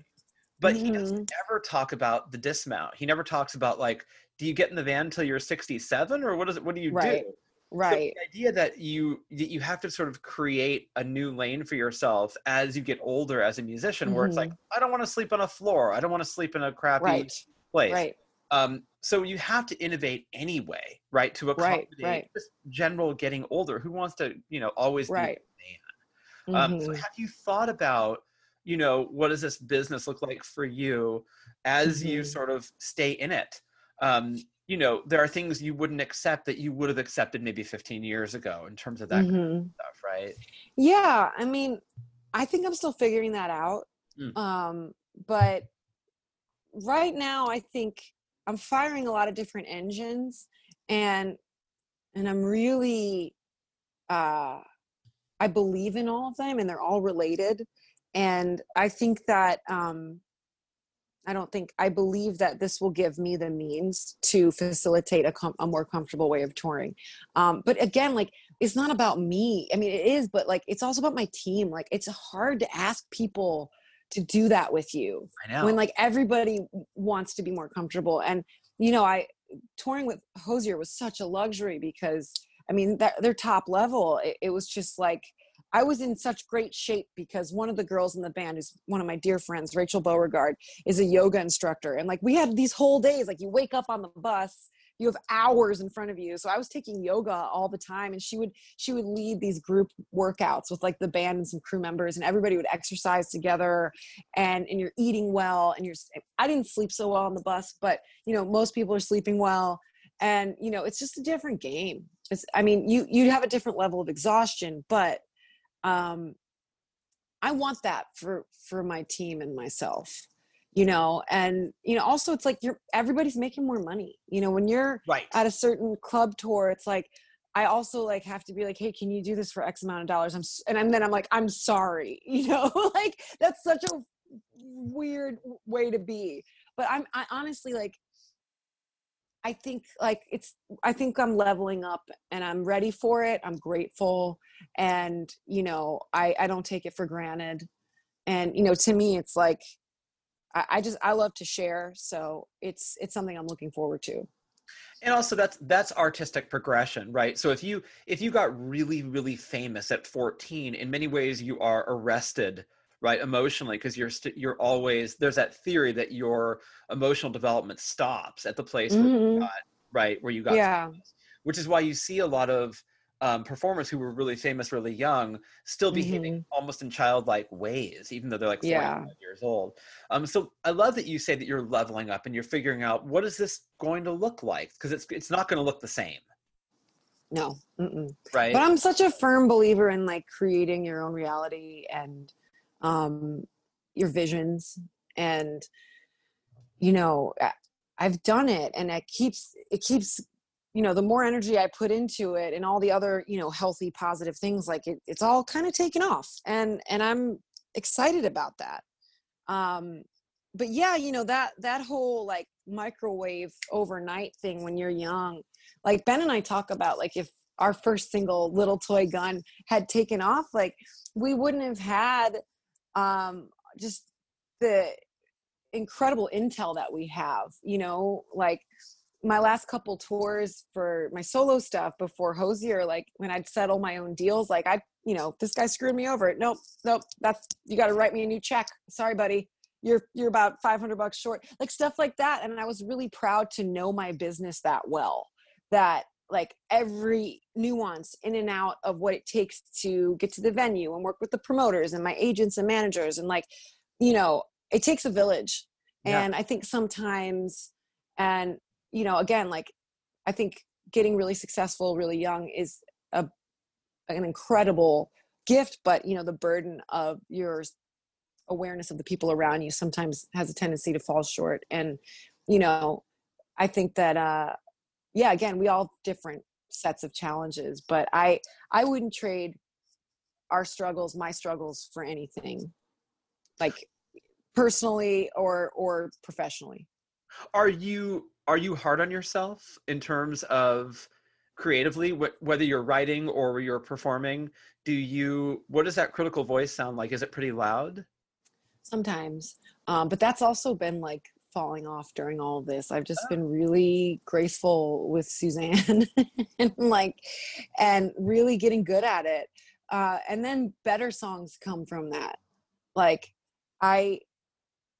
But he Mhm. doesn't ever talk about the dismount. He never talks about like, do you get in the van until you're 67 or what is it? What do you Right. do? right the idea that you that you have to sort of create a new lane for yourself as you get older as a musician where it's like i don't want to sleep on a floor i don't want to sleep in a crappy Mm-hmm. right place right um so you have to innovate anyway right to accommodate right. just general getting older who wants to you know always be a man um, so Mhm. have you thought about you know what does this business look like for you as you Mhm. sort of stay in it um you know there are things you wouldn't accept that you would have accepted maybe 15 years ago in terms of that kind of stuff right Yeah, I mean, I think I'm still figuring that out. Mm. Um, but right now, I think I'm firing a lot of different engines, and and I'm really, uh, I believe in all of them, and they're all related. And I think that um, I don't think I believe that this will give me the means to facilitate a, com- a more comfortable way of touring. Um, but again, like it's not about me. I mean, it is, but like it's also about my team. Like it's hard to ask people to do that with you i know when like everybody wants to be more comfortable. And you know, I touring with Hozier was such a luxury because I mean, that their top level, it, it was just like I was in such great shape because one of the girls in the band is one of my dear friends, Rachel Beauregard, is a yoga instructor. And like we had these whole days, like you wake up on the bus, you have hours in front of you. So I was taking yoga all the time and she would she would lead these group workouts with like the band and some crew members and everybody would exercise together and and you're eating well and you're I didn't sleep so well on the bus, but you know, most people are sleeping well and you know, it's just a different game. It's I mean, you you have a different level of exhaustion, but um i want that for for my team and myself you know and you know also it's like you're everybody's making more money you know when you're right. at a certain club tour it's like i also like have to be like hey can you do this for x amount of dollars? I'm and then i'm like i'm sorry [laughs] you know [laughs] like that's such a weird way to be but i'm i honestly like i think like it's i think i'm leveling up and i'm ready for it i'm grateful and you know i i don't take it for granted and you know to me it's like I, I just i love to share so it's it's something i'm looking forward to. And also that's that's artistic progression right? So if you if you got really really famous at 14 in many ways you are arrested right emotionally because you're st- you're always there's that theory that your emotional development stops at the place where you Mhm. got right where you got yeah. famous, which is why you see a lot of um, performers who were really famous really young still behaving almost in childlike ways even though they're like 45 Yeah. years old um, so i love that you say that you're leveling up and you're figuring out what is this going to look like because it's it's not going to look the same no mm-mm. right but i'm such a firm believer in like creating your own reality and um your visions and you know i've done it and it keeps it keeps you know the more energy i put into it and all the other you know healthy positive things like it, it's all kind of taken off and and i'm excited about that. Um but yeah you know that that whole like microwave overnight thing when you're young like ben and i talk about like if our first single little toy gun had taken off like we wouldn't have had um just the incredible intel that we have you know like my last couple tours for my solo stuff before hozier like when i'd settle my own deals like i you know this guy screwed me over. Nope nope that's you got to write me a new check. Sorry buddy. You're you're about 500 bucks short. Like stuff like that and i was really proud to know my business that well that like every nuance in and out of what it takes to get to the venue and work with the promoters and my agents and managers and like you know it takes a village. Yeah. and i think sometimes and you know again like i think getting really successful really young is a an incredible gift but you know the burden of your awareness of the people around you sometimes has a tendency to fall short and you know i think that uh yeah again we all different sets of challenges but i i wouldn't trade our struggles my struggles for anything like personally or or professionally. Are you are you hard on yourself in terms of creatively wh- whether you're writing or you're performing do you what does that critical voice sound like is it pretty loud sometimes um but that's also been like falling off during all of this. I've just been really graceful with Suzanne [laughs] and like, and really getting good at it. Uh, and then better songs come from that. Like, I,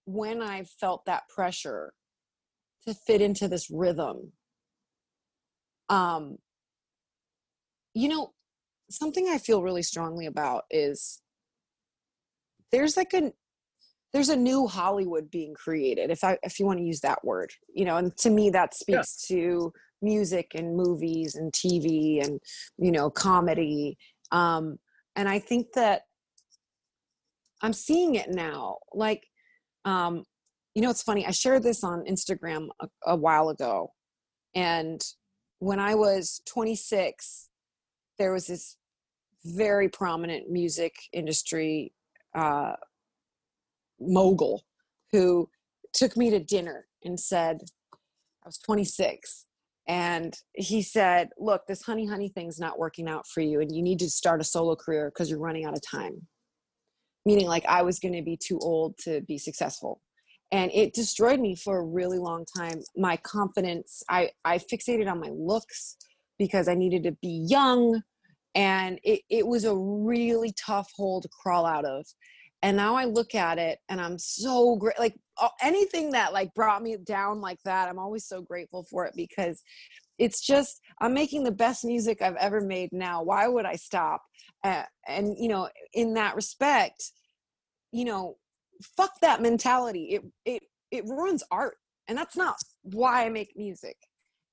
when I felt that pressure to fit into this rhythm, um, you know, something I feel really strongly about is there's like a there's a new Hollywood being created, if I if you want to use that word, you know, and to me that speaks yeah. to music and movies and TV and you know comedy, um, and I think that I'm seeing it now. Like, um, you know, it's funny. I shared this on Instagram a, a while ago, and when I was 26, there was this very prominent music industry uh, mogul who took me to dinner and said, I was 26. And he said, Look, this honey honey thing's not working out for you, and you need to start a solo career because you're running out of time. Meaning, like, I was going to be too old to be successful. And it destroyed me for a really long time. My confidence, I, I fixated on my looks because I needed to be young. And it, it was a really tough hole to crawl out of and now i look at it and i'm so great like anything that like brought me down like that i'm always so grateful for it because it's just i'm making the best music i've ever made now why would i stop uh, and you know in that respect you know fuck that mentality it it it ruins art and that's not why i make music.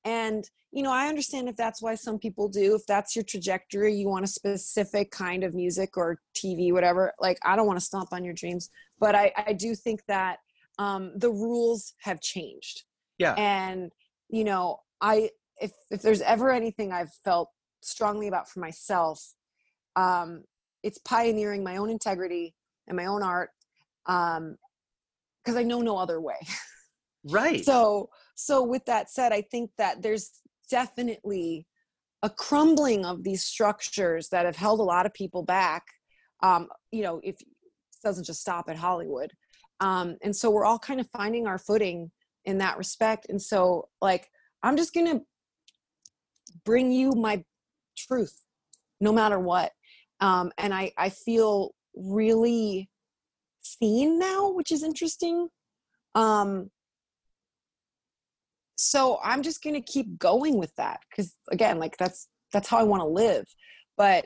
And you know i understand if that's why some people do if that's your trajectory you want a specific kind of music or tv whatever like i don't want to stomp on your dreams but i i do think that um the rules have changed. Yeah. And you know i if if there's ever anything i've felt strongly about for myself um it's pioneering my own integrity and my own art um because i know no other way. [laughs] Right. So so with that said i think that there's definitely a crumbling of these structures that have held a lot of people back um, you know if it doesn't just stop at hollywood. Um, and so we're all kind of finding our footing in that respect. And so like i'm just gonna bring you my truth no matter what. Um, and i i feel really seen now which is interesting. Um so i'm just going to keep going with that because again like that's that's how i want to live. But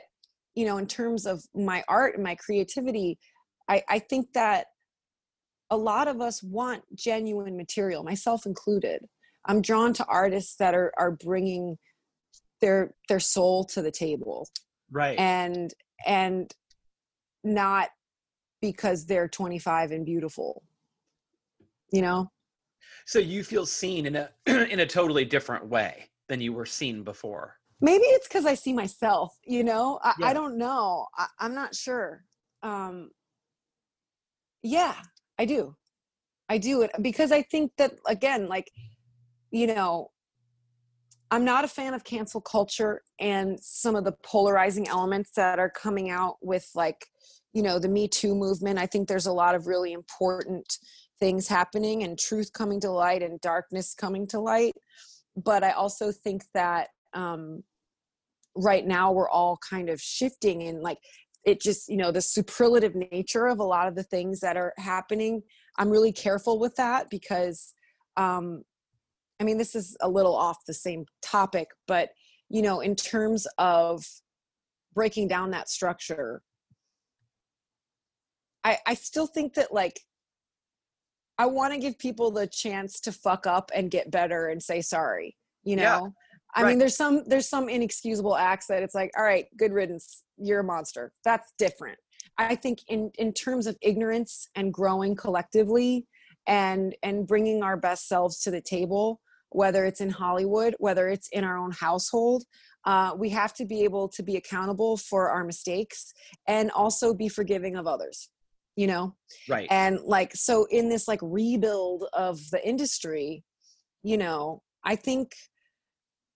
you know in terms of my art and my creativity i i think that a lot of us want genuine material myself included. I'm drawn to artists that are are bringing their their soul to the table. Right. And and not because they're 25 and beautiful. You know? So you feel seen in a [clears throat] in a totally different way than you were seen before? Maybe it's because i see myself you know? I, yeah. I don't know. I, i'm not sure. Um yeah i do. I do it because i think that again like you know i'm not a fan of cancel culture and some of the polarizing elements that are coming out with like you know the me too movement i think there's a lot of really important things happening and truth coming to light and darkness coming to light. But i also think that um right now we're all kind of shifting and like it just you know the superlative nature of a lot of the things that are happening. I'm really careful with that because um i mean this is a little off the same topic but you know in terms of breaking down that structure i i still think that like I want to give people the chance to fuck up and get better and say sorry. You know, yeah, I right. mean, there's some there's some inexcusable acts that it's like, all right, good riddance. You're a monster. That's different. I think in in terms of ignorance and growing collectively and and bringing our best selves to the table, whether it's in Hollywood, whether it's in our own household, uh, we have to be able to be accountable for our mistakes and also be forgiving of others you know? Right. And like so in this like rebuild of the industry you know i think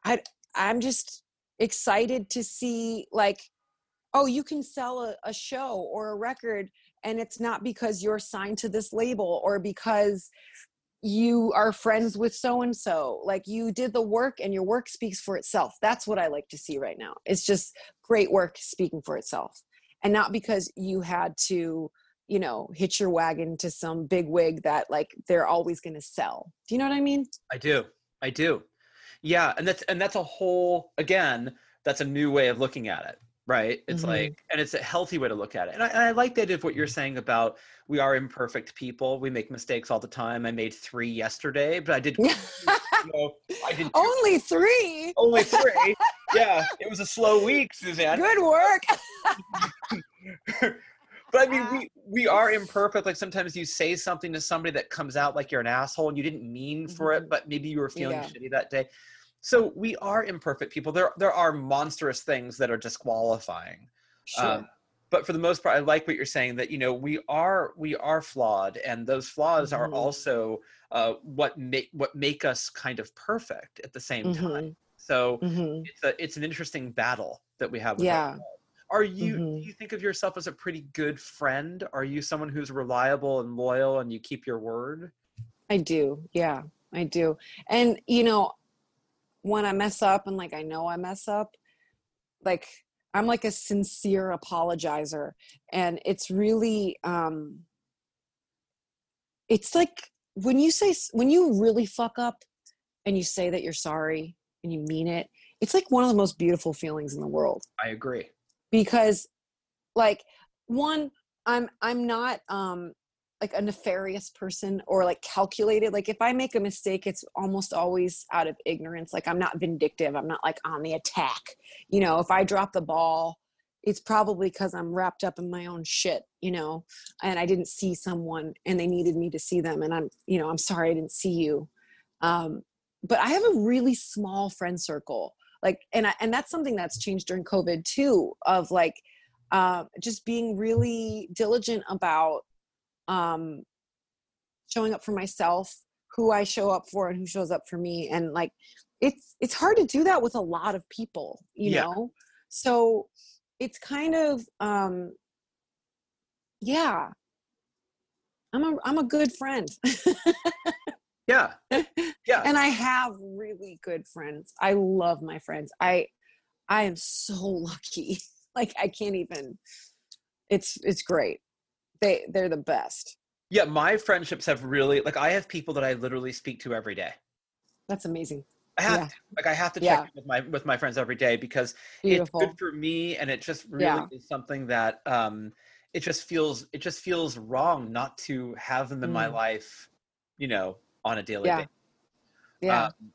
i i'm just excited to see like oh you can sell a, a show or a record and it's not because you're signed to this label or because you are friends with so and so like you did the work and your work speaks for itself. That's what i like to see right now. It's just great work speaking for itself and not because you had to you know hitch your wagon to some big wig that like they're always going to sell do you know what i mean I do. I do. Yeah, and that's and that's a whole again, that's a new way of looking at it, right? It's Mhm. like and it's a healthy way to look at it. And I, and I like the idea of what you're saying about we are imperfect people. We make mistakes all the time. I made three yesterday, but I did [laughs] you I did only three only three. [laughs] yeah, it was a slow week, Suzanne. good work [laughs] but I mean, we we are imperfect. Like sometimes you say something to somebody that comes out like you're an asshole, and you didn't mean for it, Mhm. but maybe you were feeling Yeah. shitty that day. So we are imperfect people. There there are monstrous things that are disqualifying. sure Um, but for the most part, I like what you're saying that you know we are we are flawed, and those flaws are Mhm. also uh, what make what make us kind of perfect at the same time. Mhm, So mhm. it's a it's an interesting battle that we have. With Yeah. ourselves. Are you Mhm. do you think of yourself as a pretty good friend? Are you someone who's reliable and loyal and you keep your word? I do. Yeah, I do. And you know, when I mess up and like I know I mess up, like I'm like a sincere apologizer and it's really um it's like when you say when you really fuck up and you say that you're sorry and you mean it, it's like one of the most beautiful feelings in the world I agree. Because like one i'm i'm not um like a nefarious person or like calculated like if i make a mistake it's almost always out of ignorance like i'm not vindictive i'm not like on the attack. You know if i drop the ball it's probably because i'm wrapped up in my own shit you know and i didn't see someone and they needed me to see them and i'm you know i'm sorry i didn't see you. Um but i have a really small friend circle like and I, and that's something that's changed during covid too of like uh, just being really diligent about um showing up for myself who i show up for and who shows up for me and like it's it's hard to do that with a lot of people you Yeah. know? So it's kind of um yeah. I'm a i'm a good friend [laughs] Yeah. [laughs] Yeah. and i have really good friends i love my friends i i am so lucky [laughs] like i can't even it's it's great they they're the best yeah. My friendships have really like I have people that I literally speak to every day. that's amazing I have Yeah. to. Like I have to check Yeah. in with my with my friends every day because beautiful it's good for me and it just really Yeah. is something that um it just feels it just feels wrong not to have them in my Mm. life, you know, on a daily Yeah. basis. yeah Um,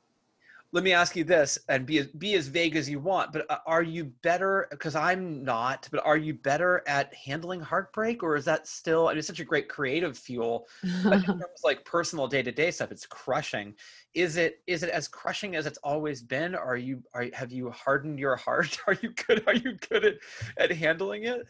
let me ask you this, and be as be as vague as you want. But uh, are you better? Because I'm not. But are you better at handling heartbreak, or is that still? I mean, it's such a great creative fuel. But in [laughs] terms of like personal day to day stuff, it's crushing. Is it is it as crushing as it's always been? Are you are have you hardened your heart? [laughs] Are you good? Are you good at at handling it?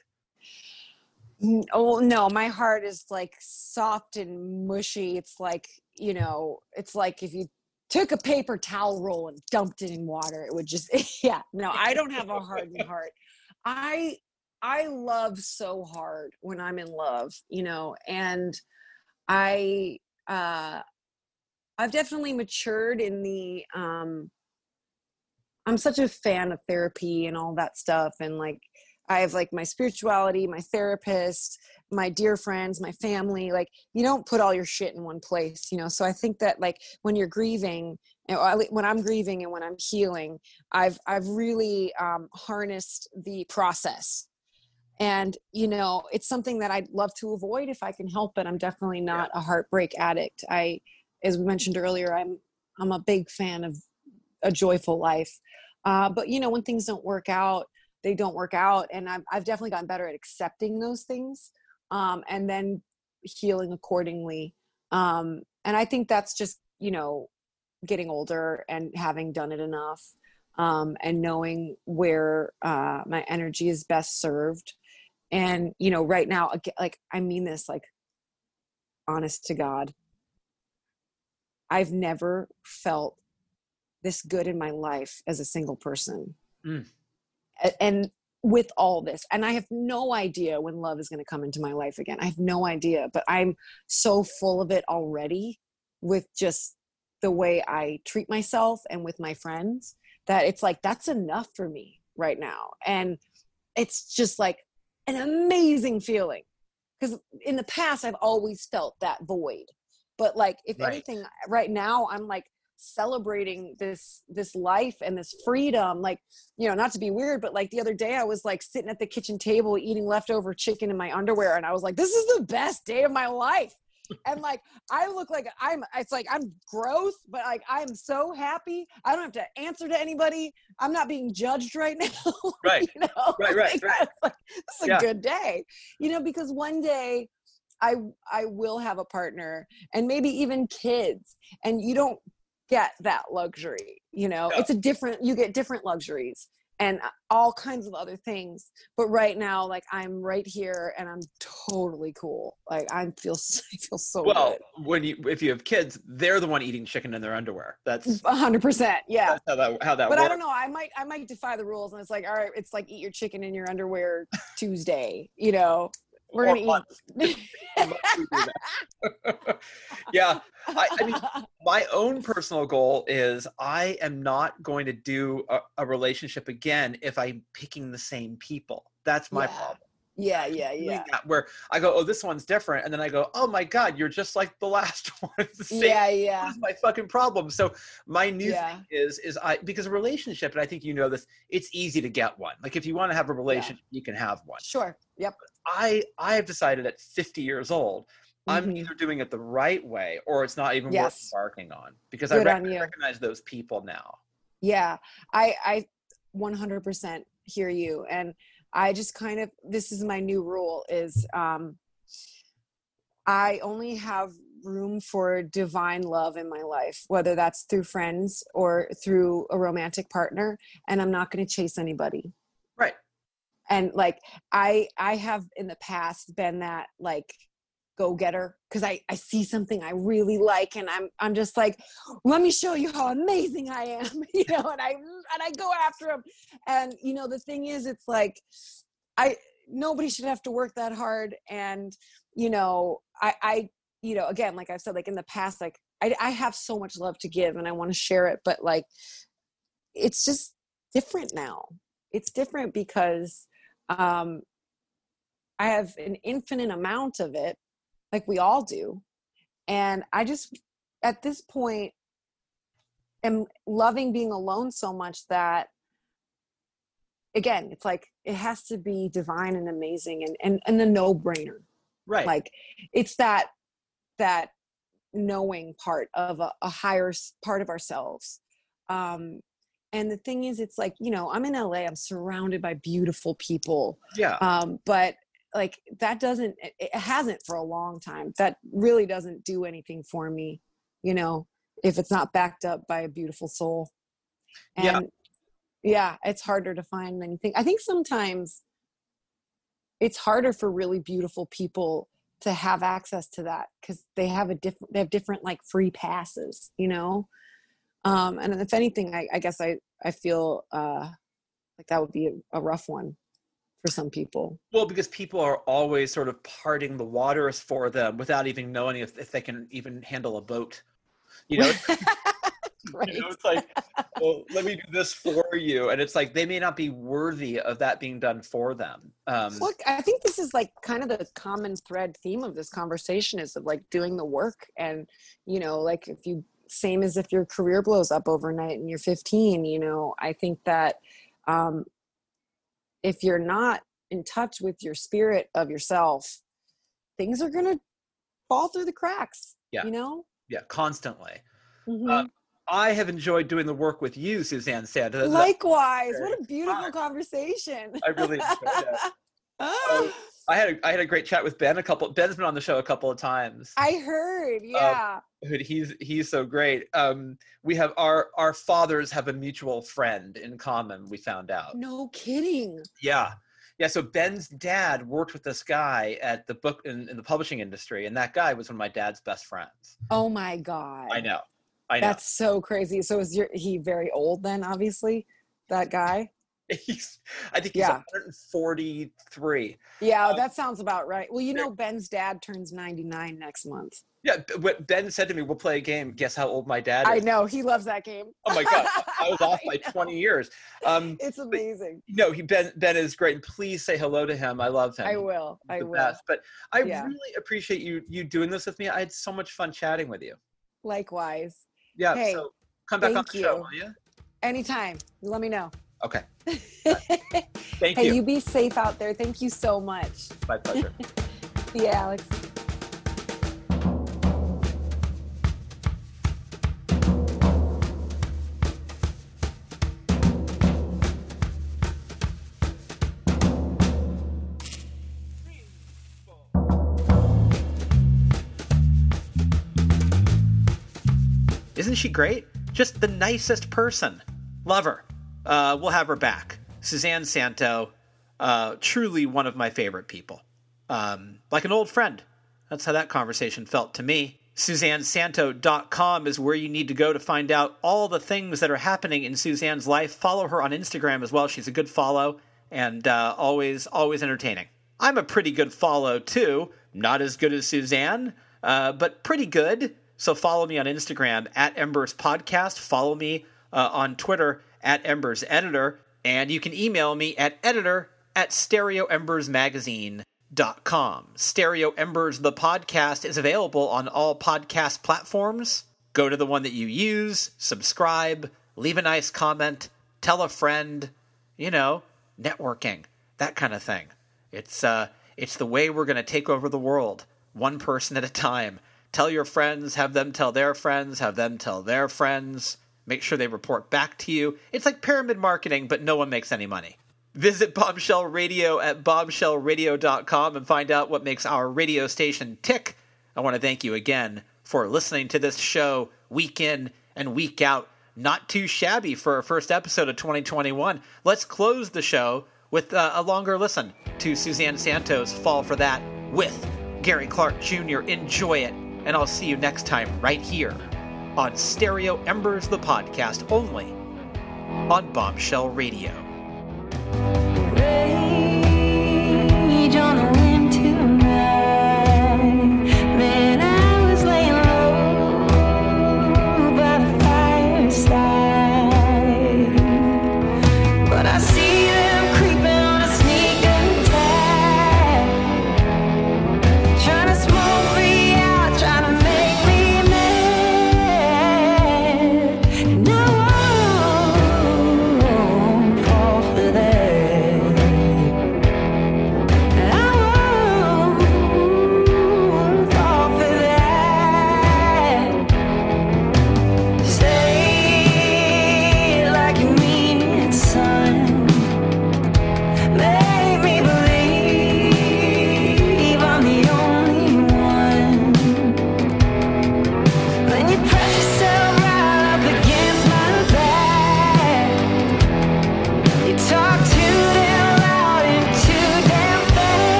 Oh no my heart is like soft and mushy it's like you know it's like if you took a paper towel roll and dumped it in water it would just [laughs] yeah no i don't have a hardened [laughs] heart. I i love so hard when i'm in love you know and i uh i've definitely matured in the um i'm such a fan of therapy and all that stuff and like I have like my spirituality, my therapist, my dear friends, my family. Like you don't put all your shit in one place, you know. So I think that like when you're grieving, and or at lea- when I'm grieving and when I'm healing, I've I've really um, harnessed the process. And you know, it's something that I'd love to avoid if I can help it. I'm definitely not a heartbreak addict. I, as we mentioned earlier, I'm I'm a big fan of a joyful life. Uh, but you know, when things don't work out, they don't work out and I've, I've definitely gotten better at accepting those things um, and then healing accordingly um, and i think that's just you know getting older and having done it enough um, and knowing where uh, my energy is best served and you know right now like i mean this like honest to god i've never felt this good in my life as a single person Mm. And with all this and i have no idea when love is going to come into my life again i have no idea but i'm so full of it already with just the way I treat myself and with my friends that it's like that's enough for me right now. And it's just like an amazing feeling because in the past I've always felt that void. But like if Right. anything right now I'm like celebrating this this life and this freedom like you know not to be weird but like the other day i was like sitting at the kitchen table eating leftover chicken in my underwear and i was like this is the best day of my life. And like i look like i'm it's like i'm gross but like i'm so happy. I don't have to answer to anybody. I'm not being judged right [laughs] now Right. you know? Right, right, Like, right. it's like, this is a good day. You know because one day i i will have a partner and maybe even kids and you don't get that luxury you know Yeah. it's a different you get different luxuries and uh, all kinds of other things but right now like i'm right here and i'm totally cool like i feel [laughs] i feel so Well, when you if you have kids, they're the one eating chicken in their underwear. That's, 100% yeah that's how that how that but works. i don't know i might i might defy the rules and it's like all right it's like eat your chicken in your underwear tuesday you know we're gonna months. eat Months we do that. [laughs] yeah, I, I mean, my own personal goal is I am not going to do a, a relationship again if I'm picking the same people. That's my Yeah. problem. yeah yeah yeah Where I go, oh, this one's different, and then I go, oh my god, you're just like the last [laughs] one. The yeah yeah is my fucking problem? So my new Yeah. thing is is I because a relationship, and I think you know this, it's easy to get one. Like if you want to have a relationship, you can have one. sure yep I I have decided at 50 years old, I'm Mhm. either doing it the right way or it's not even Yes. worth embarking on because Good I rec- recognize those people now. Yeah, I I 100% hear you and I just kind of this is my new rule is um I only have room for divine love in my life whether that's through friends or through a romantic partner and I'm not going to chase anybody. And like I I have in the past been that like go getter because I, I see something I really like and I'm I'm just like let me show you how amazing I am [laughs] you know and I and I go after them and you know the thing is it's like I nobody should have to work that hard and you know I I you know again like I've said like in the past like I I have so much love to give and I want to share it but like it's just different now. It's different because um I have an infinite amount of it like we all do. And i just at this point am loving being alone so much that again it's like it has to be divine and amazing and and, and a no-brainer. Right. like it's that that knowing part of a, a higher part of ourselves. Um and the thing is it's like you know i'm in la i'm surrounded by beautiful people yeah. um but like that doesn't it, hasn't for a long time that really doesn't do anything for me you know if it's not backed up by a beautiful soul and Yeah. yeah it's harder to find anything i think sometimes it's harder for really beautiful people to have access to that because they have a different they have different like free passes you know um and if anything i, I guess i i feel uh like that would be a, a rough one for some people Well, because people are always sort of parting the waters for them without even knowing if, if they can even handle a boat. You know, right. [laughs] you know, it's like, well, let me do this for you. And it's like they may not be worthy of that being done for them. Um, Look, I think this is like kind of the common thread theme of this conversation is of like doing the work and you know, like if you same as if your career blows up overnight and you're 15, you know, I think that um if you're not in touch with your spirit of yourself, things are going to fall through the cracks, Yeah. you know? yeah, constantly. Mhm. Uh, I have enjoyed doing the work with you, Suzanne. That- Likewise, what a beautiful conversation. I really enjoyed. [laughs] Oh, I had a, I had a great chat with Ben a couple. Ben's been on the show a couple of times. I heard, yeah. Dude, he's he's so great. Um, we have our our fathers have a mutual friend in common. We found out. no kidding. Yeah, yeah. So Ben's dad worked with this guy at the book in, in the publishing industry, and that guy was one of my dad's best friends. Oh my god. I know, I know. That's so crazy. So is your he very old then, obviously? That guy? He's, I think he's Yeah. 143. Yeah, Um, that sounds about right. Well, you know, Ben's dad turns 99 next month. Yeah, b- what Ben said to me, "We'll play a game. Guess how old my dad is." I know he loves that game. Oh my god, I was [laughs] off by know. 20 years. Um, It's amazing. no, he Ben Ben is great. and Please say hello to him. I love him. I will. He's I the will. best. But I Yeah. really appreciate you you doing this with me. I had so much fun chatting with you. Likewise. Yeah. Hey, so come back on the show, you. will you? Anytime. Let me know. Okay. [laughs] Thank hey, you. you be safe out there. Thank you so much. My pleasure. [laughs] Ya, Alex. Isn't she great? Just the nicest person. Love her. Uh, we'll have her back. Suzanne Santo, uh, truly one of my favorite people. Um, like an old friend. That's how that conversation felt to me. SuzanneSanto.com is where you need to go to find out all the things that are happening in Suzanne's life. Follow her on Instagram as well. She's a good follow and uh, always, always entertaining. I'm a pretty good follow too. Not as good as Suzanne, uh, but pretty good. So follow me on Instagram at Embers Podcast. Follow me uh, on Twitter at Embers Editor. And you can email me at editor at stereoembersmagazine.com. Stereo Embers, the podcast, is available on all podcast platforms. Go to the one that you use, subscribe, leave a nice comment, tell a friend, you know, networking, that kind of thing. It's uh it's the way we're going to take over the world, one person at a time. Tell your friends, have them tell their friends, have them tell their friends. Make sure they report back to you. It's like pyramid marketing, but no one makes any money. Visit Bombshell Radio at bombshellradio.com and find out what makes our radio station tick. I want to thank you again for listening to this show week in and week out. Not too shabby for our first episode of 2021. Let's close the show with uh, a longer listen to Suzanne Santo's Fall for That with Gary Clark Jr. Enjoy it, and I'll see you next time right here on Stereo Embers, the podcast, only on Bombshell Radio.